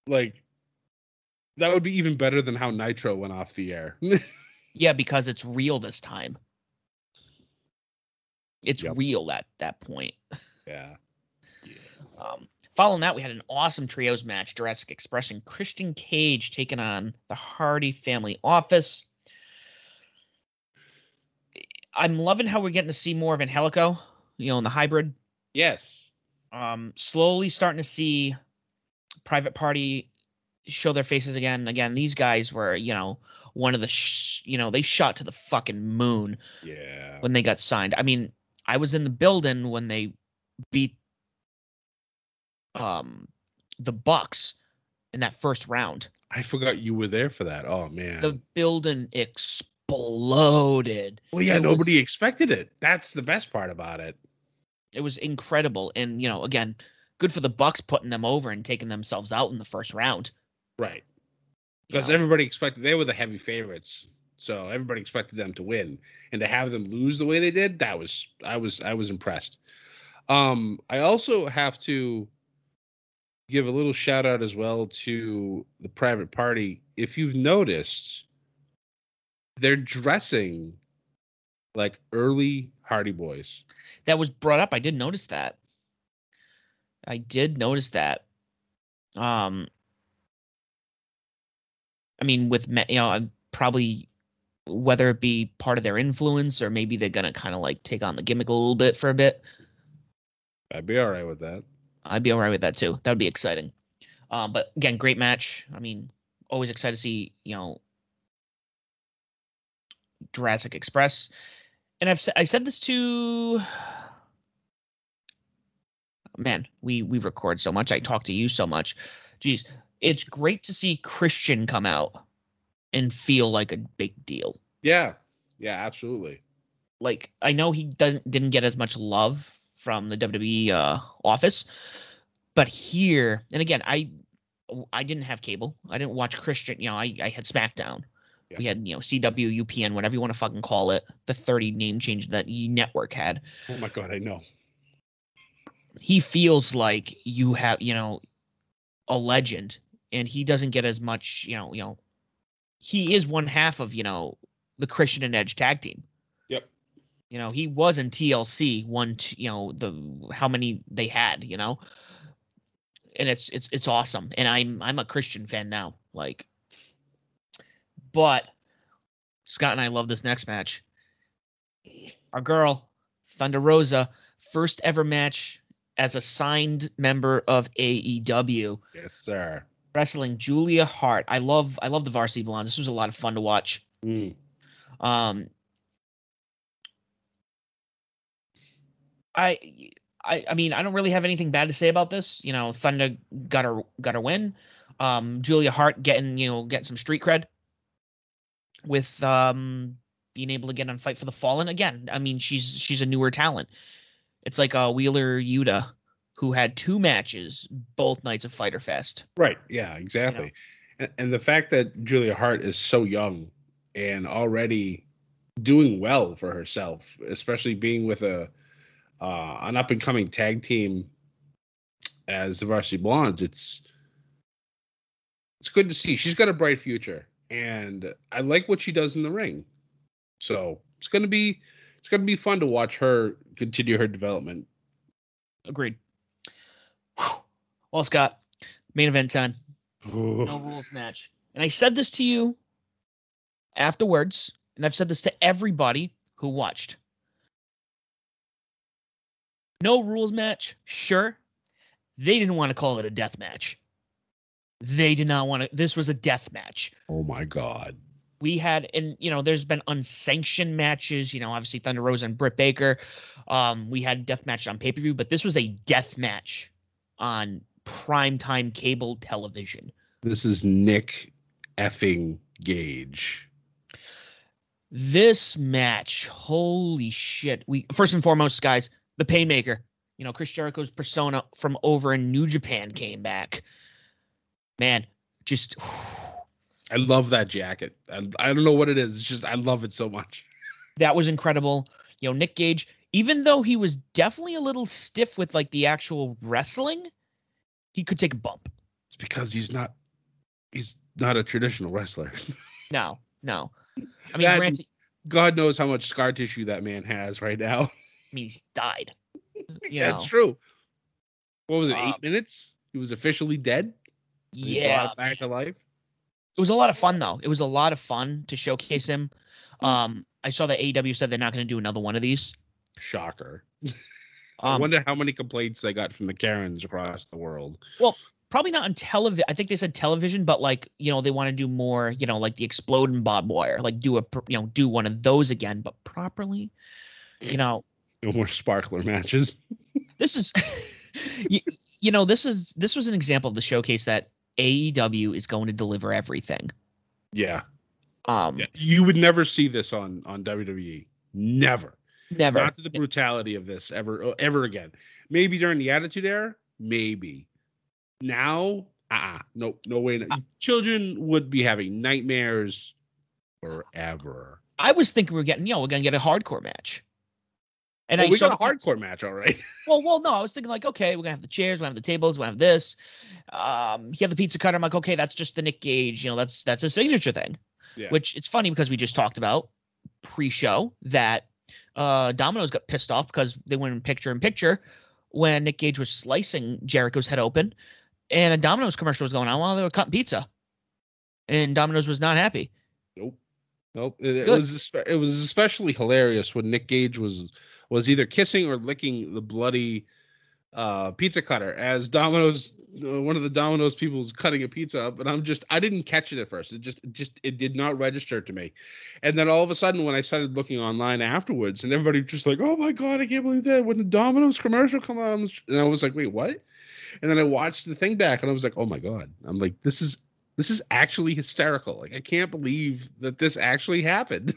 like that would be even better than how Nitro went off the air. Yeah, because it's real this time. It's Yep. real at that point. yeah. Um, following that, we had an awesome trios match. Jurassic Express and Christian Cage taking on the Hardy Family Office. I'm loving how we're getting to see more of Angelico, you know, in the hybrid. Yes. um, slowly starting to see private party show their faces again. Again, these guys were, you know, one of the, sh- you know, they shot to the fucking moon Yeah. when they got signed. I mean, I was in the building when they beat um the Bucks in that first round. I forgot you were there for that. Oh man. The building exploded. Well, yeah, it was- nobody expected it. That's the best part about it. It was incredible, and you know, again, good for the Bucks putting them over and taking themselves out in the first round. Right. you Because know. everybody expected they were the heavy favorites. So everybody expected them to win. And to have them lose the way they did, that was I was I was impressed. Um, I also have to give a little shout out as well to the private party. If you've noticed, they're dressing like early Hardy Boys. that was brought up. I did notice that. I did notice that. Um, I mean, with you know, I'm probably whether it be part of their influence or maybe they're gonna kind of like take on the gimmick a little bit for a bit. I'd be all right with that. I'd be all right with that too. That would be exciting. Um, but again, great match. I mean, always excited to see you know Jurassic Express, and I've I said this to man. We we record so much. I talk to you so much. Jeez, it's great to see Christian come out and feel like a big deal. Yeah. Yeah, absolutely. like I know he didn't didn't get as much love from the WWE uh, office, but here and again, I I didn't have cable. I didn't watch Christian. You know, I I had SmackDown. We had you know CW, UPN, whatever you want to fucking call it, the thirty name change that E network had. Oh my god, I know. He feels like you have you know a legend, and he doesn't get as much. You know, you know, he is one half of you know the Christian and Edge tag team. Yep. You know, he was in TLC one, t- you know, the how many they had, you know. And it's it's it's awesome. And I'm I'm a Christian fan now. Like but Scott and I love this next match. Our girl, Thunder Rosa, first ever match as a signed member of AEW, Yes, sir. wrestling Julia Hart. I love I love the Varsity Blonde. This was a lot of fun to watch. Mm. Um, I, I, I mean, I don't really have anything bad to say about this. You know, Thunder got her got her win. Um, Julia Hart getting you know getting some street cred with um being able to get on Fight for the Fallen again. I mean, she's she's a newer talent. It's like uh, Wheeler Yuta, who had two matches both nights of Fighter Fest. Right. Yeah, exactly. And, and the fact that Julia Hart is so young and already doing well for herself, especially being with a uh, an up and coming tag team as the Varsity Blondes, it's it's good to see. She's got a bright future, and I like what she does in the ring. So it's gonna be it's gonna be fun to watch her continue her development. Agreed. Well, Scott, main event time. No rules match. And I said this to you afterwards, and I've said this to everybody who watched. No rules match, sure. They didn't want to call it a death match. They did not want to. This was a death match. Oh my god. We had, and you know, there's been unsanctioned matches. You know, obviously Thunder Rosa and Britt Baker. Um, we had death match on pay per view, but this was a death match on primetime cable television. This is Nick effing Gage. This match, holy shit! We first and foremost, guys, the Painmaker. You know, Chris Jericho's persona from over in New Japan came back. Man, just I love that jacket. I, I don't know what it is. It's just I love it so much. that was incredible. You know, Nick Gage, even though he was definitely a little stiff with like the actual wrestling, he could take a bump. It's because he's not he's not a traditional wrestler. No, no. I mean, That- granted, God knows how much scar tissue that man has right now. I mean, he's died. yeah, That's know. true. What was it? Um, eight minutes? He was officially dead. Yeah, back to life. it was a lot of fun though. It was a lot of fun to showcase him. Um, I saw that AEW said they're not going to do another one of these. Shocker. I Um, wonder how many complaints they got from the Karens across the world. Well, probably not on television. I think they said television, but like you know they want to do more. You know, like the exploding barbed wire, like do a you know do one of those again, but properly. You know, No more sparkler matches. this is you, you know this is this was an example of the showcase that AEW is going to deliver everything. Yeah. Um, yeah. You would never see this on on WWE. Never. never. Not to the brutality of this ever uh, ever again. Maybe during the Attitude Era, maybe. Now, uh-uh. no, no way. Children would be having nightmares forever. I was thinking we are getting you know we're gonna get a hardcore match. And And I we saw got a hardcore match, all right. Well, well, no, I was thinking like, okay, we're gonna have the chairs, we're gonna have the tables, we're gonna have this. Um, you have the pizza cutter. I'm like, okay, that's just the Nick Gage. You know, that's that's a signature thing. Yeah. Which it's funny because we just talked about pre-show that uh Domino's got pissed off because they went in picture in picture when Nick Gage was slicing Jericho's head open, and a Domino's commercial was going on while they were cutting pizza, and Domino's was not happy. Nope. Nope. It, it was it was especially hilarious when Nick Gage was was either kissing or licking the bloody uh pizza cutter as Domino's uh, one of the Domino's people was cutting a pizza up and I'm just I didn't catch it at first. It just it just it did not register to me. And then all of a sudden when I started looking online afterwards and everybody just like, "Oh my god, I can't believe that." When the Domino's commercial come on and I was like, "Wait, what?" And then I watched the thing back and I was like, "Oh my god." I'm like, "This is this is actually hysterical. Like I can't believe that this actually happened.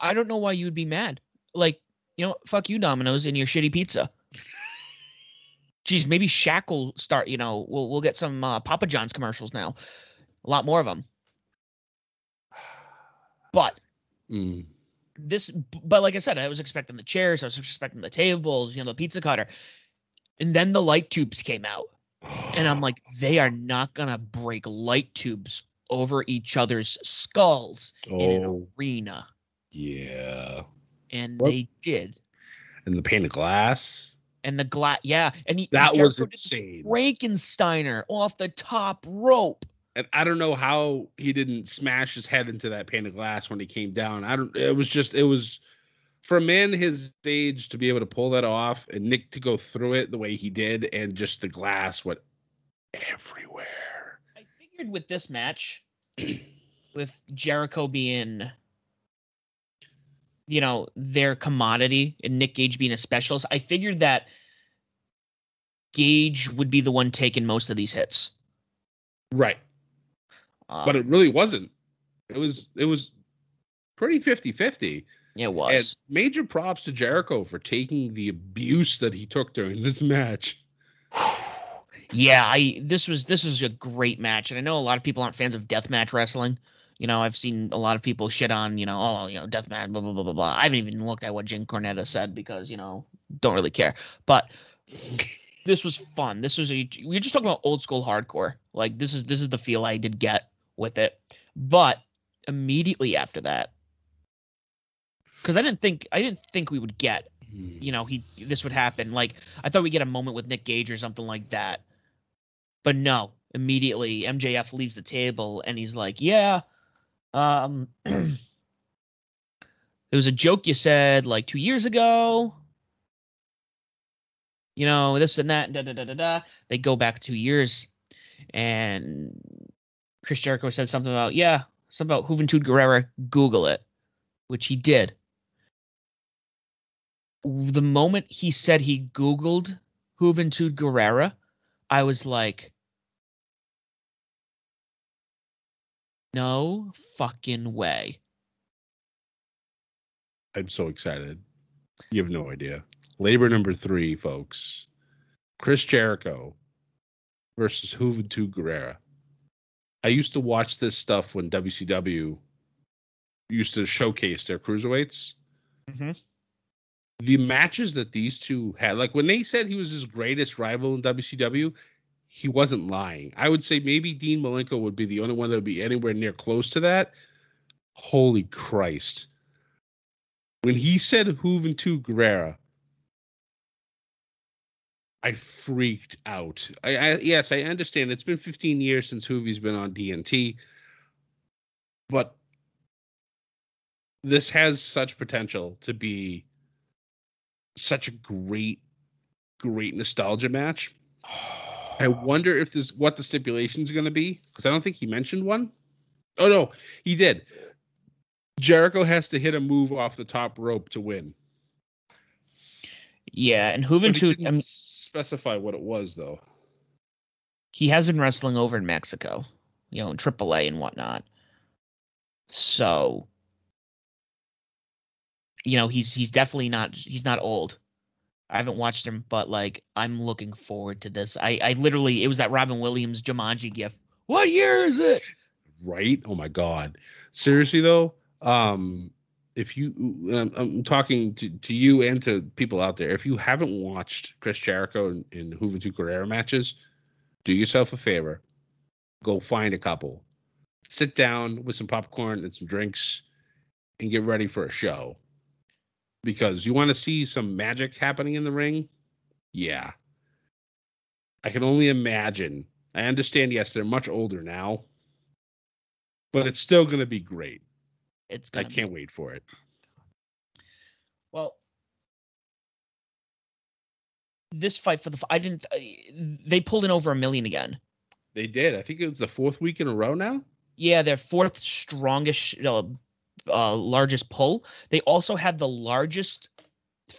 I don't know why you would be mad. Like, you know, fuck you, Domino's, and your shitty pizza. Geez, maybe Shaq will start. You know, we'll we'll get some uh, Papa John's commercials now, a lot more of them. But Mm. this, but like I said, I was expecting the chairs, I was expecting the tables, you know, the pizza cutter, and then the light tubes came out, and I'm like, they are not gonna break light tubes over each other's skulls in an oh arena, yeah. And What? they did. And the pane of glass. and the glass. Yeah, and he, That was insane. Frankensteiner off the top rope. And I don't know how he didn't smash his head into that pane of glass when he came down. I don't it was just it was for a man his age to be able to pull that off and Nick to go through it the way he did and just the glass went everywhere. I figured with this match, with Jericho being, you know, their commodity and Nick Gage being a specialist, I figured that Gage would be the one taking most of these hits. Right. Uh, But it really wasn't. It was it was pretty 50-50. it And was. major props to Jericho for taking the abuse that he took during this match. yeah, I this was this was a great match, and I know a lot of people aren't fans of deathmatch wrestling. You know, I've seen a lot of people shit on, you know, oh, you know, deathmatch, blah blah blah blah blah. I haven't even looked at what Jim Cornette said because you know don't really care. But this was fun. This was a we were just talking about old school hardcore. Like this is this is the feel I did get with it. But immediately after that, because I didn't think I didn't think we would get hmm. you know he this would happen. Like I thought we'd get a moment with Nick Gage or something like that. But no, immediately MJF leaves the table and he's like, "Yeah, um, there was a joke you said like two years ago. You know this and that. Da da da da da." They go back two years, and Chris Jericho said something about yeah, something about Juventud Guerrera. Google it, which he did. The moment he said he Googled Juventud Guerrera, I was like, no fucking way. I'm so excited. You have no idea. Labor number three, folks. Chris Jericho versus Juventud Guerrera. I used to watch this stuff when WCW used to showcase their cruiserweights. Mm-hmm. The matches that these two had, like when they said he was his greatest rival in WCW, he wasn't lying. I would say maybe Dean Malenko would be the only one that would be anywhere near close to that. Holy Christ. When he said Juventud Guerrera, I freaked out. I, I yes, I understand. It's been 15 years since Juvi's been on TNT, but this has such potential to be such a great, great nostalgia match. Oh, I wonder if this what the stipulation is going to be because I don't think he mentioned one. Oh no, he did. Jericho has to hit a move off the top rope to win. Yeah, and Juventud. didn't I mean, specify what it was though. he has been wrestling over in Mexico, you know, in AAA and whatnot. So, you know, he's he's definitely not he's not old. I haven't watched him, but like I'm looking forward to this. I I literally it was that Robin Williams Jumanji gift. What year is it? Right? Oh my god. Seriously though, um if you I'm, I'm talking to, to you and to people out there, if you haven't watched Chris Jericho in, in Juventud Guerrera matches, do yourself a favor. Go find a couple. Sit down with some popcorn and some drinks and get ready for a show. Because you want to see some magic happening in the ring? Yeah. I can only imagine. I understand, yes, they're much older now, but it's still going to be great. It's I gonna be- can't wait for it. Well, this fight for the I didn't. They pulled in over a million again. They did. I think it was the fourth week in a row now. Yeah, their fourth strongest, uh, uh, largest pull. They also had the largest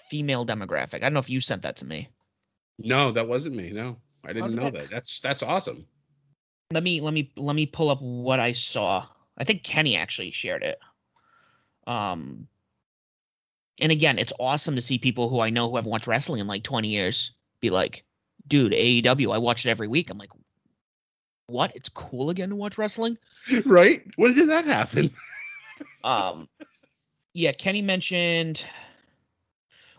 female demographic. I don't know if you sent that to me. No, that wasn't me. No, I didn't did know that- that. That's that's awesome. Let me let me let me pull up what I saw. I think Kenny actually shared it. Um, and again, it's awesome to see people who I know who haven't watched wrestling in like 20 years be like, "Dude, AEW, I watch it every week." I'm like, "What? It's cool again to watch wrestling?" right? When did that happen? Um, yeah, Kenny mentioned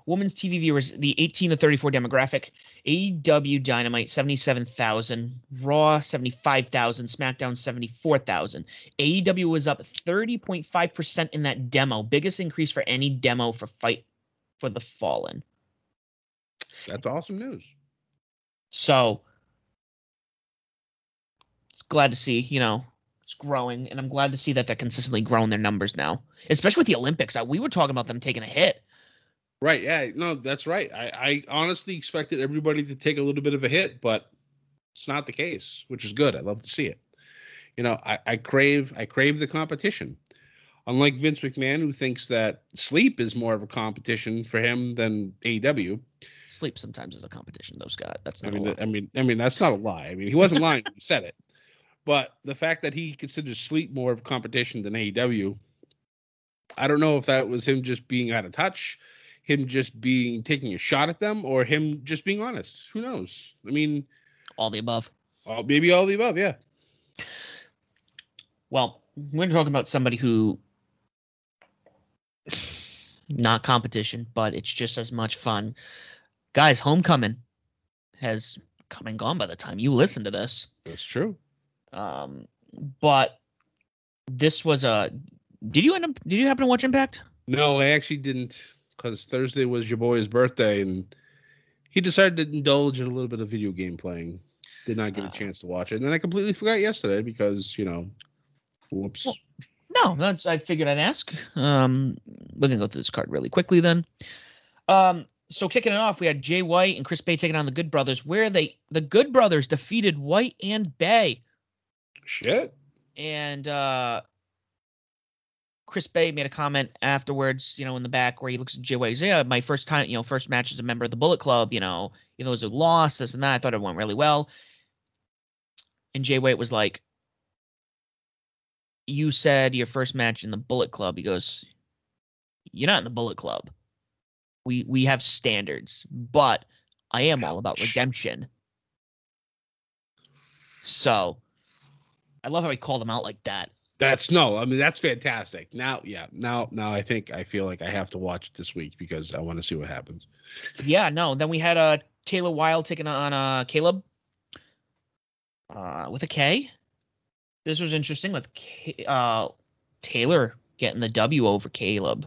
women's TV viewers, the 18 to 34 demographic. AEW Dynamite 77,000, Raw 75,000, SmackDown 74,000. AEW was up 30.5% in that demo, biggest increase for any demo for Fight for the Fallen. That's awesome news. So it's glad to see, you know, it's growing, and I'm glad to see that they're consistently growing their numbers now, especially with the Olympics. We were talking about them taking a hit. Right? Yeah. No, that's right. I, I honestly expected everybody to take a little bit of a hit, but it's not the case, which is good. I love to see it. You know, I, I crave I crave the competition. Unlike Vince McMahon, who thinks that sleep is more of a competition for him than AEW. Sleep sometimes is a competition, though, Scott. That's I not. mean, a lie. I mean, I mean, that's not a lie. I mean, he wasn't lying when he said it. But the fact that he considers sleep more of a competition than AEW, I don't know if that was him just being out of touch, him just being taking a shot at them, or him just being honest. Who knows? I mean, all the above. uh, maybe all the above. Yeah. Well, we're talking about somebody who not competition, but it's just as much fun. Guys, homecoming. has come and gone by the time you listen to this. That's true. Um, but this was a. Did you end up? Did you happen to watch Impact? No, I actually didn't, because Thursday was your boy's birthday, and he decided to indulge in a little bit of video game playing. Did not get Uh. a chance to watch it, and then I completely forgot yesterday because you know, whoops. Well, No, that's I figured I'd ask. Um, we're gonna go through this card really quickly then. Um, so kicking it off, we had Jay White and Chris Bey taking on the Good Brothers, where they the Good Brothers defeated White and Bey, Shit. and uh, Chris Bey made a comment afterwards, you know, in the back where he looks at Jay White. He's yeah, my first time, you know, first match as a member of the Bullet Club. You know, you know, it was a loss, this and that. I thought it went really well. And Jay White was like, "You said your first match in the Bullet Club." He goes, "You're not in the Bullet Club. We we have standards, but I am all about redemption." So, I love how he called him out like that. That's no. I mean, that's fantastic. Now, yeah. Now, now I think I feel like I have to watch it this week because I want to see what happens. Yeah, no. Then we had uh Taylor Wilde taking on uh Kaleb uh with a K. This was interesting with K- uh Taylor getting the W over Kaleb.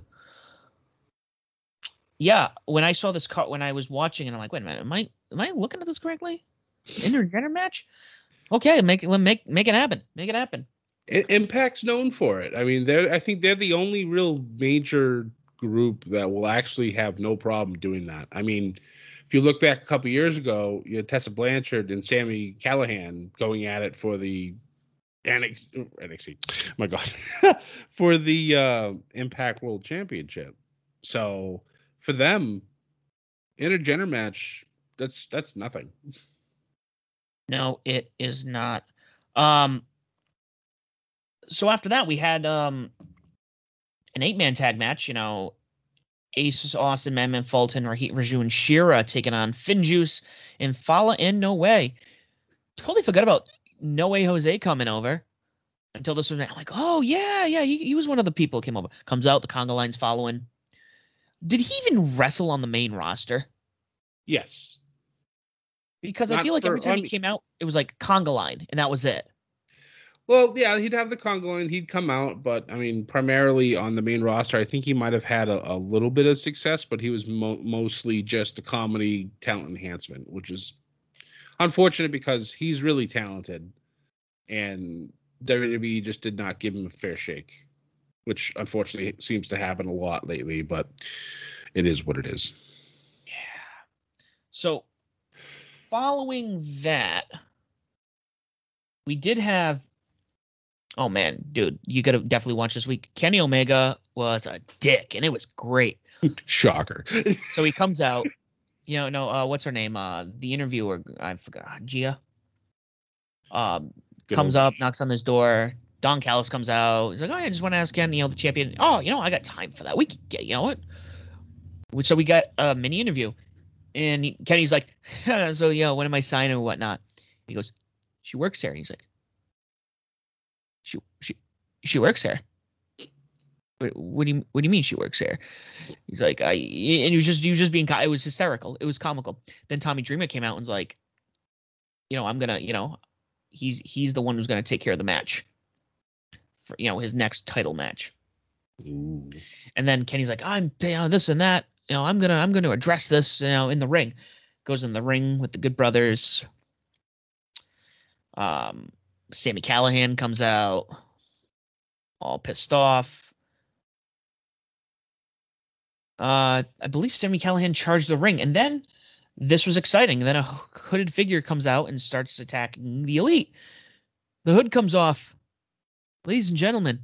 Yeah, when I saw this cut when I was watching and I'm like, wait a minute, am I am I looking at this correctly? Intergender match? Okay, make it make make it happen. Make it happen. Impact's known for it. I mean, they're. I think they're the only real major group that will actually have no problem doing that. I mean, if you look back a couple years ago, you had Tessa Blanchard and Sami Callihan going at it for the NXT. NXT my God, for the uh, Impact World Championship. So for them, intergender match, that's that's nothing. No, it is not. Um so after that we had um an eight man tag match, you know, Ace Austin, Madman Fulton, Rohit Raju, and Shera taking on FinJuice and Fallah and No Way. Totally forgot about No Way Jose coming over until this was like, oh yeah, yeah, he, he was one of the people came over. Comes out, the Conga line's following. Did he even wrestle on the main roster? Yes. Because I feel like every time he came out, it was like Conga line, and that was it. Well, yeah, he'd have the conga line, he'd come out, but I mean, primarily on the main roster, I think he might have had a, a little bit of success, but he was mo- mostly just a comedy talent enhancement, which is unfortunate because he's really talented, and WWE just did not give him a fair shake, which unfortunately seems to happen a lot lately. But it is what it is. Yeah. So, following that, we did have. Oh man, dude, you gotta definitely watch this week. Kenny Omega was a dick, and it was great. Shocker. So he comes out. You know, no, uh, what's her name? Uh, the interviewer, I forgot, Gia. Um, Good comes up, knocks on his door. Don Callis comes out. He's like, "Oh, I just want to ask Ken, you know, the champion. Oh, you know, I got time for that. We can get, you know what? So we got a mini interview, and he, Kenny's like, "So, you know, when am I signing or whatnot?" He goes, "She works here." And he's like, "She, she, she works here." What, what do you What do you mean she works here? He's like, "I," and he was just he was just being. It was hysterical. It was comical. Then Tommy Dreamer came out and was like, "You know, I'm gonna, you know, he's he's the one who's gonna take care of the match." For, you know his next title match. Ooh. And then Kenny's like, I'm you know, this and that. You know, I'm gonna I'm gonna address this, you know, in the ring. Goes in the ring with the good brothers. Um Sami Callihan comes out all pissed off. Uh I believe Sami Callihan charged the ring, and then this was exciting. Then a hooded figure comes out and starts attacking the elite. The hood comes off. Ladies and gentlemen,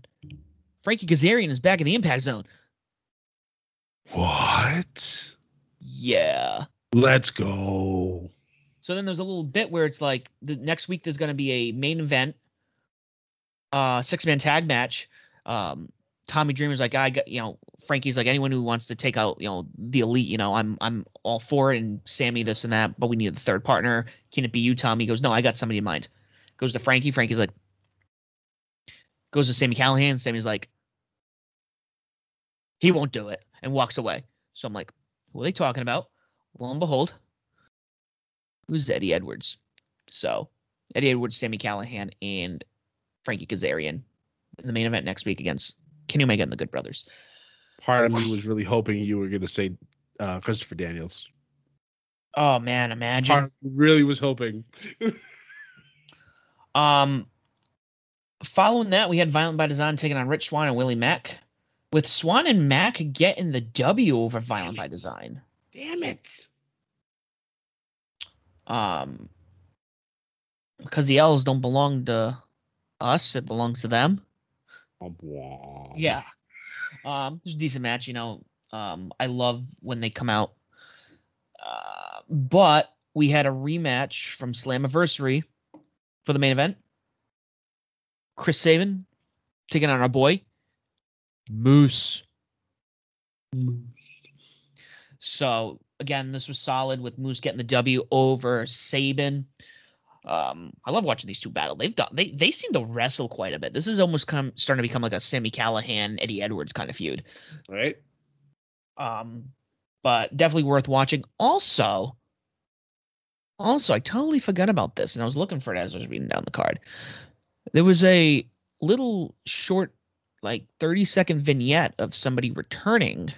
Frankie Kazarian is back in the impact zone. What? Yeah. Let's go. So then there's a little bit where it's like the next week there's going to be a main event, uh, six man tag match. Um, Tommy Dreamer's like, I got, you know, Frankie's like, anyone who wants to take out, you know, the elite, you know, I'm, I'm all for it. And Sami, this and that, but we need a third partner. Can it be you, Tommy? He goes, no, I got somebody in mind. Goes to Frankie. Frankie's like, goes to Sami Callihan. Sami's like, he won't do it and walks away. So I'm like, who are they talking about? Lo and behold, who's Eddie Edwards. So Eddie Edwards, Sami Callihan, and Frankie Kazarian in the main event next week against Kenny Omega and the Good Brothers. Part of me was really hoping you were going to say uh, Christopher Daniels. Oh man, imagine. Part really was hoping. um, following that, we had Violent by Design taking on Rich Swann and Willie Mack, with Swann and Mack getting the W over Violent by Design. Damn it. Um, because the L's don't belong to us; it belongs to them. Yeah. Um, it's a decent match. You know, um, I love when they come out. Uh, but we had a rematch from Slammiversary for the main event. Chris Sabin taking on our boy Moose. Moose. So again, this was solid with Moose getting the W over Sabin. Um, I love watching these two battle. They've done they they seem to wrestle quite a bit. This is almost come starting to become like a Sami Callihan, Eddie Edwards kind of feud. Right. Um, but definitely worth watching. Also, also, I totally forgot about this, and I was looking for it as I was reading down the card. There was a little short, like 30 second vignette of somebody returning.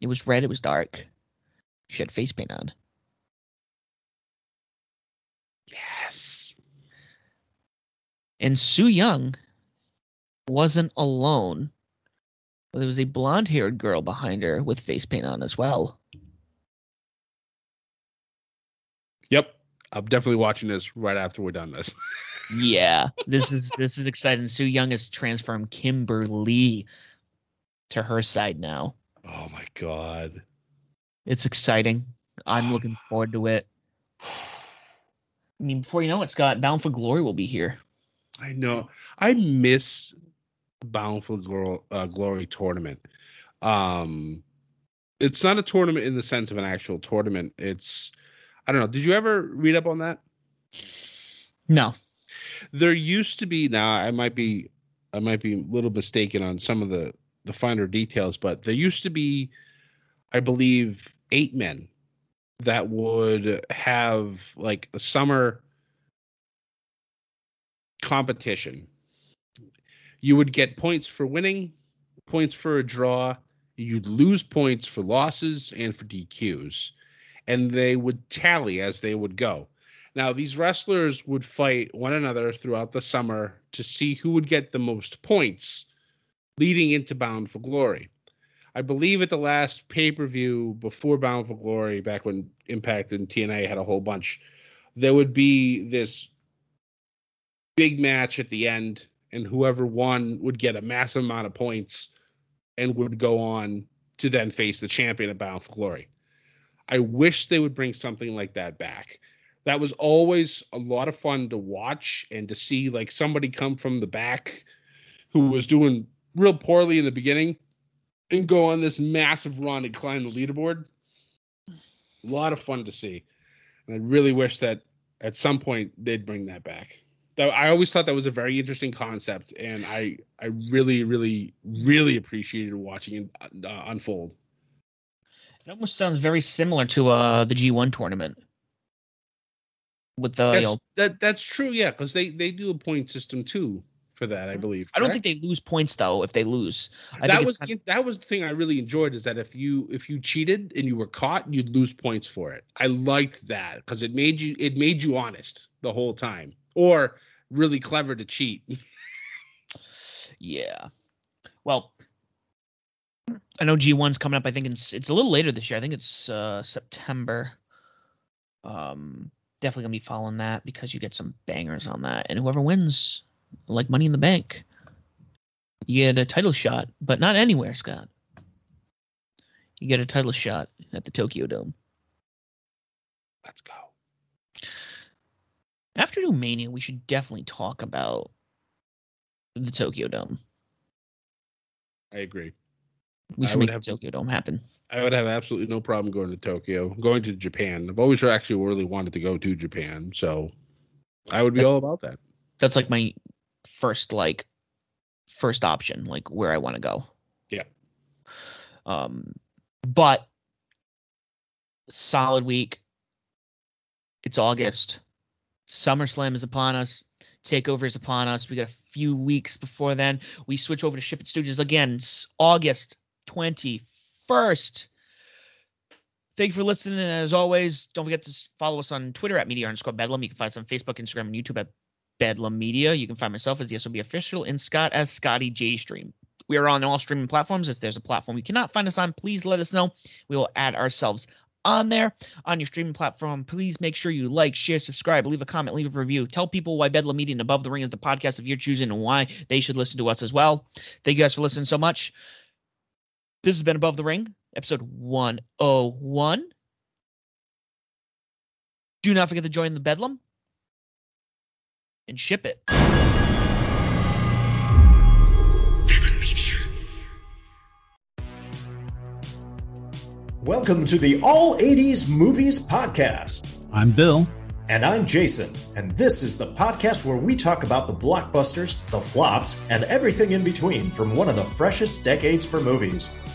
It was red, it was dark. She had face paint on. Yes. And Su Yung wasn't alone. There was a blonde haired girl behind her with face paint on as well. Yep. I'm definitely watching this right after we're done this. yeah. This is this is exciting. Su Yung has transformed Kimber Lee to her side now. Oh my god. It's exciting. I'm looking forward to it. I mean, before you know it, Scott, Bound for Glory will be here. I know. I miss Bound for Glory, uh, Glory tournament. Um, it's not a tournament in the sense of an actual tournament. It's, I don't know. Did you ever read up on that? No. There used to be. Now I might be, I might be a little mistaken on some of the the finer details, but there used to be, I believe, eight men that would have like a summer competition. You would get points for winning, points for a draw, you'd lose points for losses and for DQs, and they would tally as they would go. Now, these wrestlers would fight one another throughout the summer to see who would get the most points leading into Bound for Glory. I believe at the last pay per view before Bound for Glory, back when Impact and TNA had a whole bunch, there would be this big match at the end, and whoever won would get a massive amount of points and would go on to then face the champion at Bound for Glory. I wish they would bring something like that back. That was always a lot of fun to watch and to see like somebody come from the back who was doing real poorly in the beginning and go on this massive run and climb the leaderboard. A lot of fun to see. And I really wish that at some point they'd bring that back. I always thought that was a very interesting concept, and I I really really really appreciated watching it uh, unfold. It almost sounds very similar to uh the G1 tournament. With the that's, you know, that that's true, yeah, because they they do a point system too for that, I believe. I don't think they lose points though if they lose. I that was the, that was the thing I really enjoyed is that if you if you cheated and you were caught, you'd lose points for it. I liked that because it made you it made you honest the whole time, or really clever to cheat. yeah. Well, I know G1's coming up. I think it's it's a little later this year. I think it's uh, September. Um, definitely gonna be following that because you get some bangers on that, and whoever wins like Money in the Bank. You get a title shot, but not anywhere, Scott. You get a title shot at the Tokyo Dome. Let's go. After New Mania, we should definitely talk about the Tokyo Dome. I agree. We should make have, the Tokyo Dome happen. I would have absolutely no problem going to Tokyo, going to Japan. I've always actually really wanted to go to Japan, so I would be that, all about that. That's like my first like first option, like where I want to go. Yeah. Um, but solid week. It's August. SummerSlam is upon us. Takeover is upon us. We got a few weeks before then. We switch over to Ship It Studios again, August 21st. Thank you for listening. And as always, don't forget to follow us on Twitter at Media underscore Bedlam. You can find us on Facebook, Instagram, and YouTube at Bedlam Media. You can find myself as the SOB official and Scott as Scotty J Stream. We are on all streaming platforms. If there's a platform you cannot find us on, please let us know. We will add ourselves on there on your streaming platform. Please make sure you like, share, subscribe, leave a comment, leave a review. Tell people why Bedlam Media and Above the Ring is the podcast of your choosing and why they should listen to us as well. Thank you guys for listening so much. This has been Above the Ring, episode 101. Do not forget to join the Bedlam and ship it. Welcome to the All 80s Movies Podcast. I'm Bill. And I'm Jason. And this is the podcast where we talk about the blockbusters, the flops, and everything in between from one of the freshest decades for movies,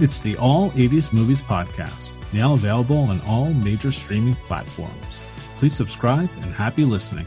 It's the All 80s Movies Podcast, now available on all major streaming platforms. Please subscribe and happy listening.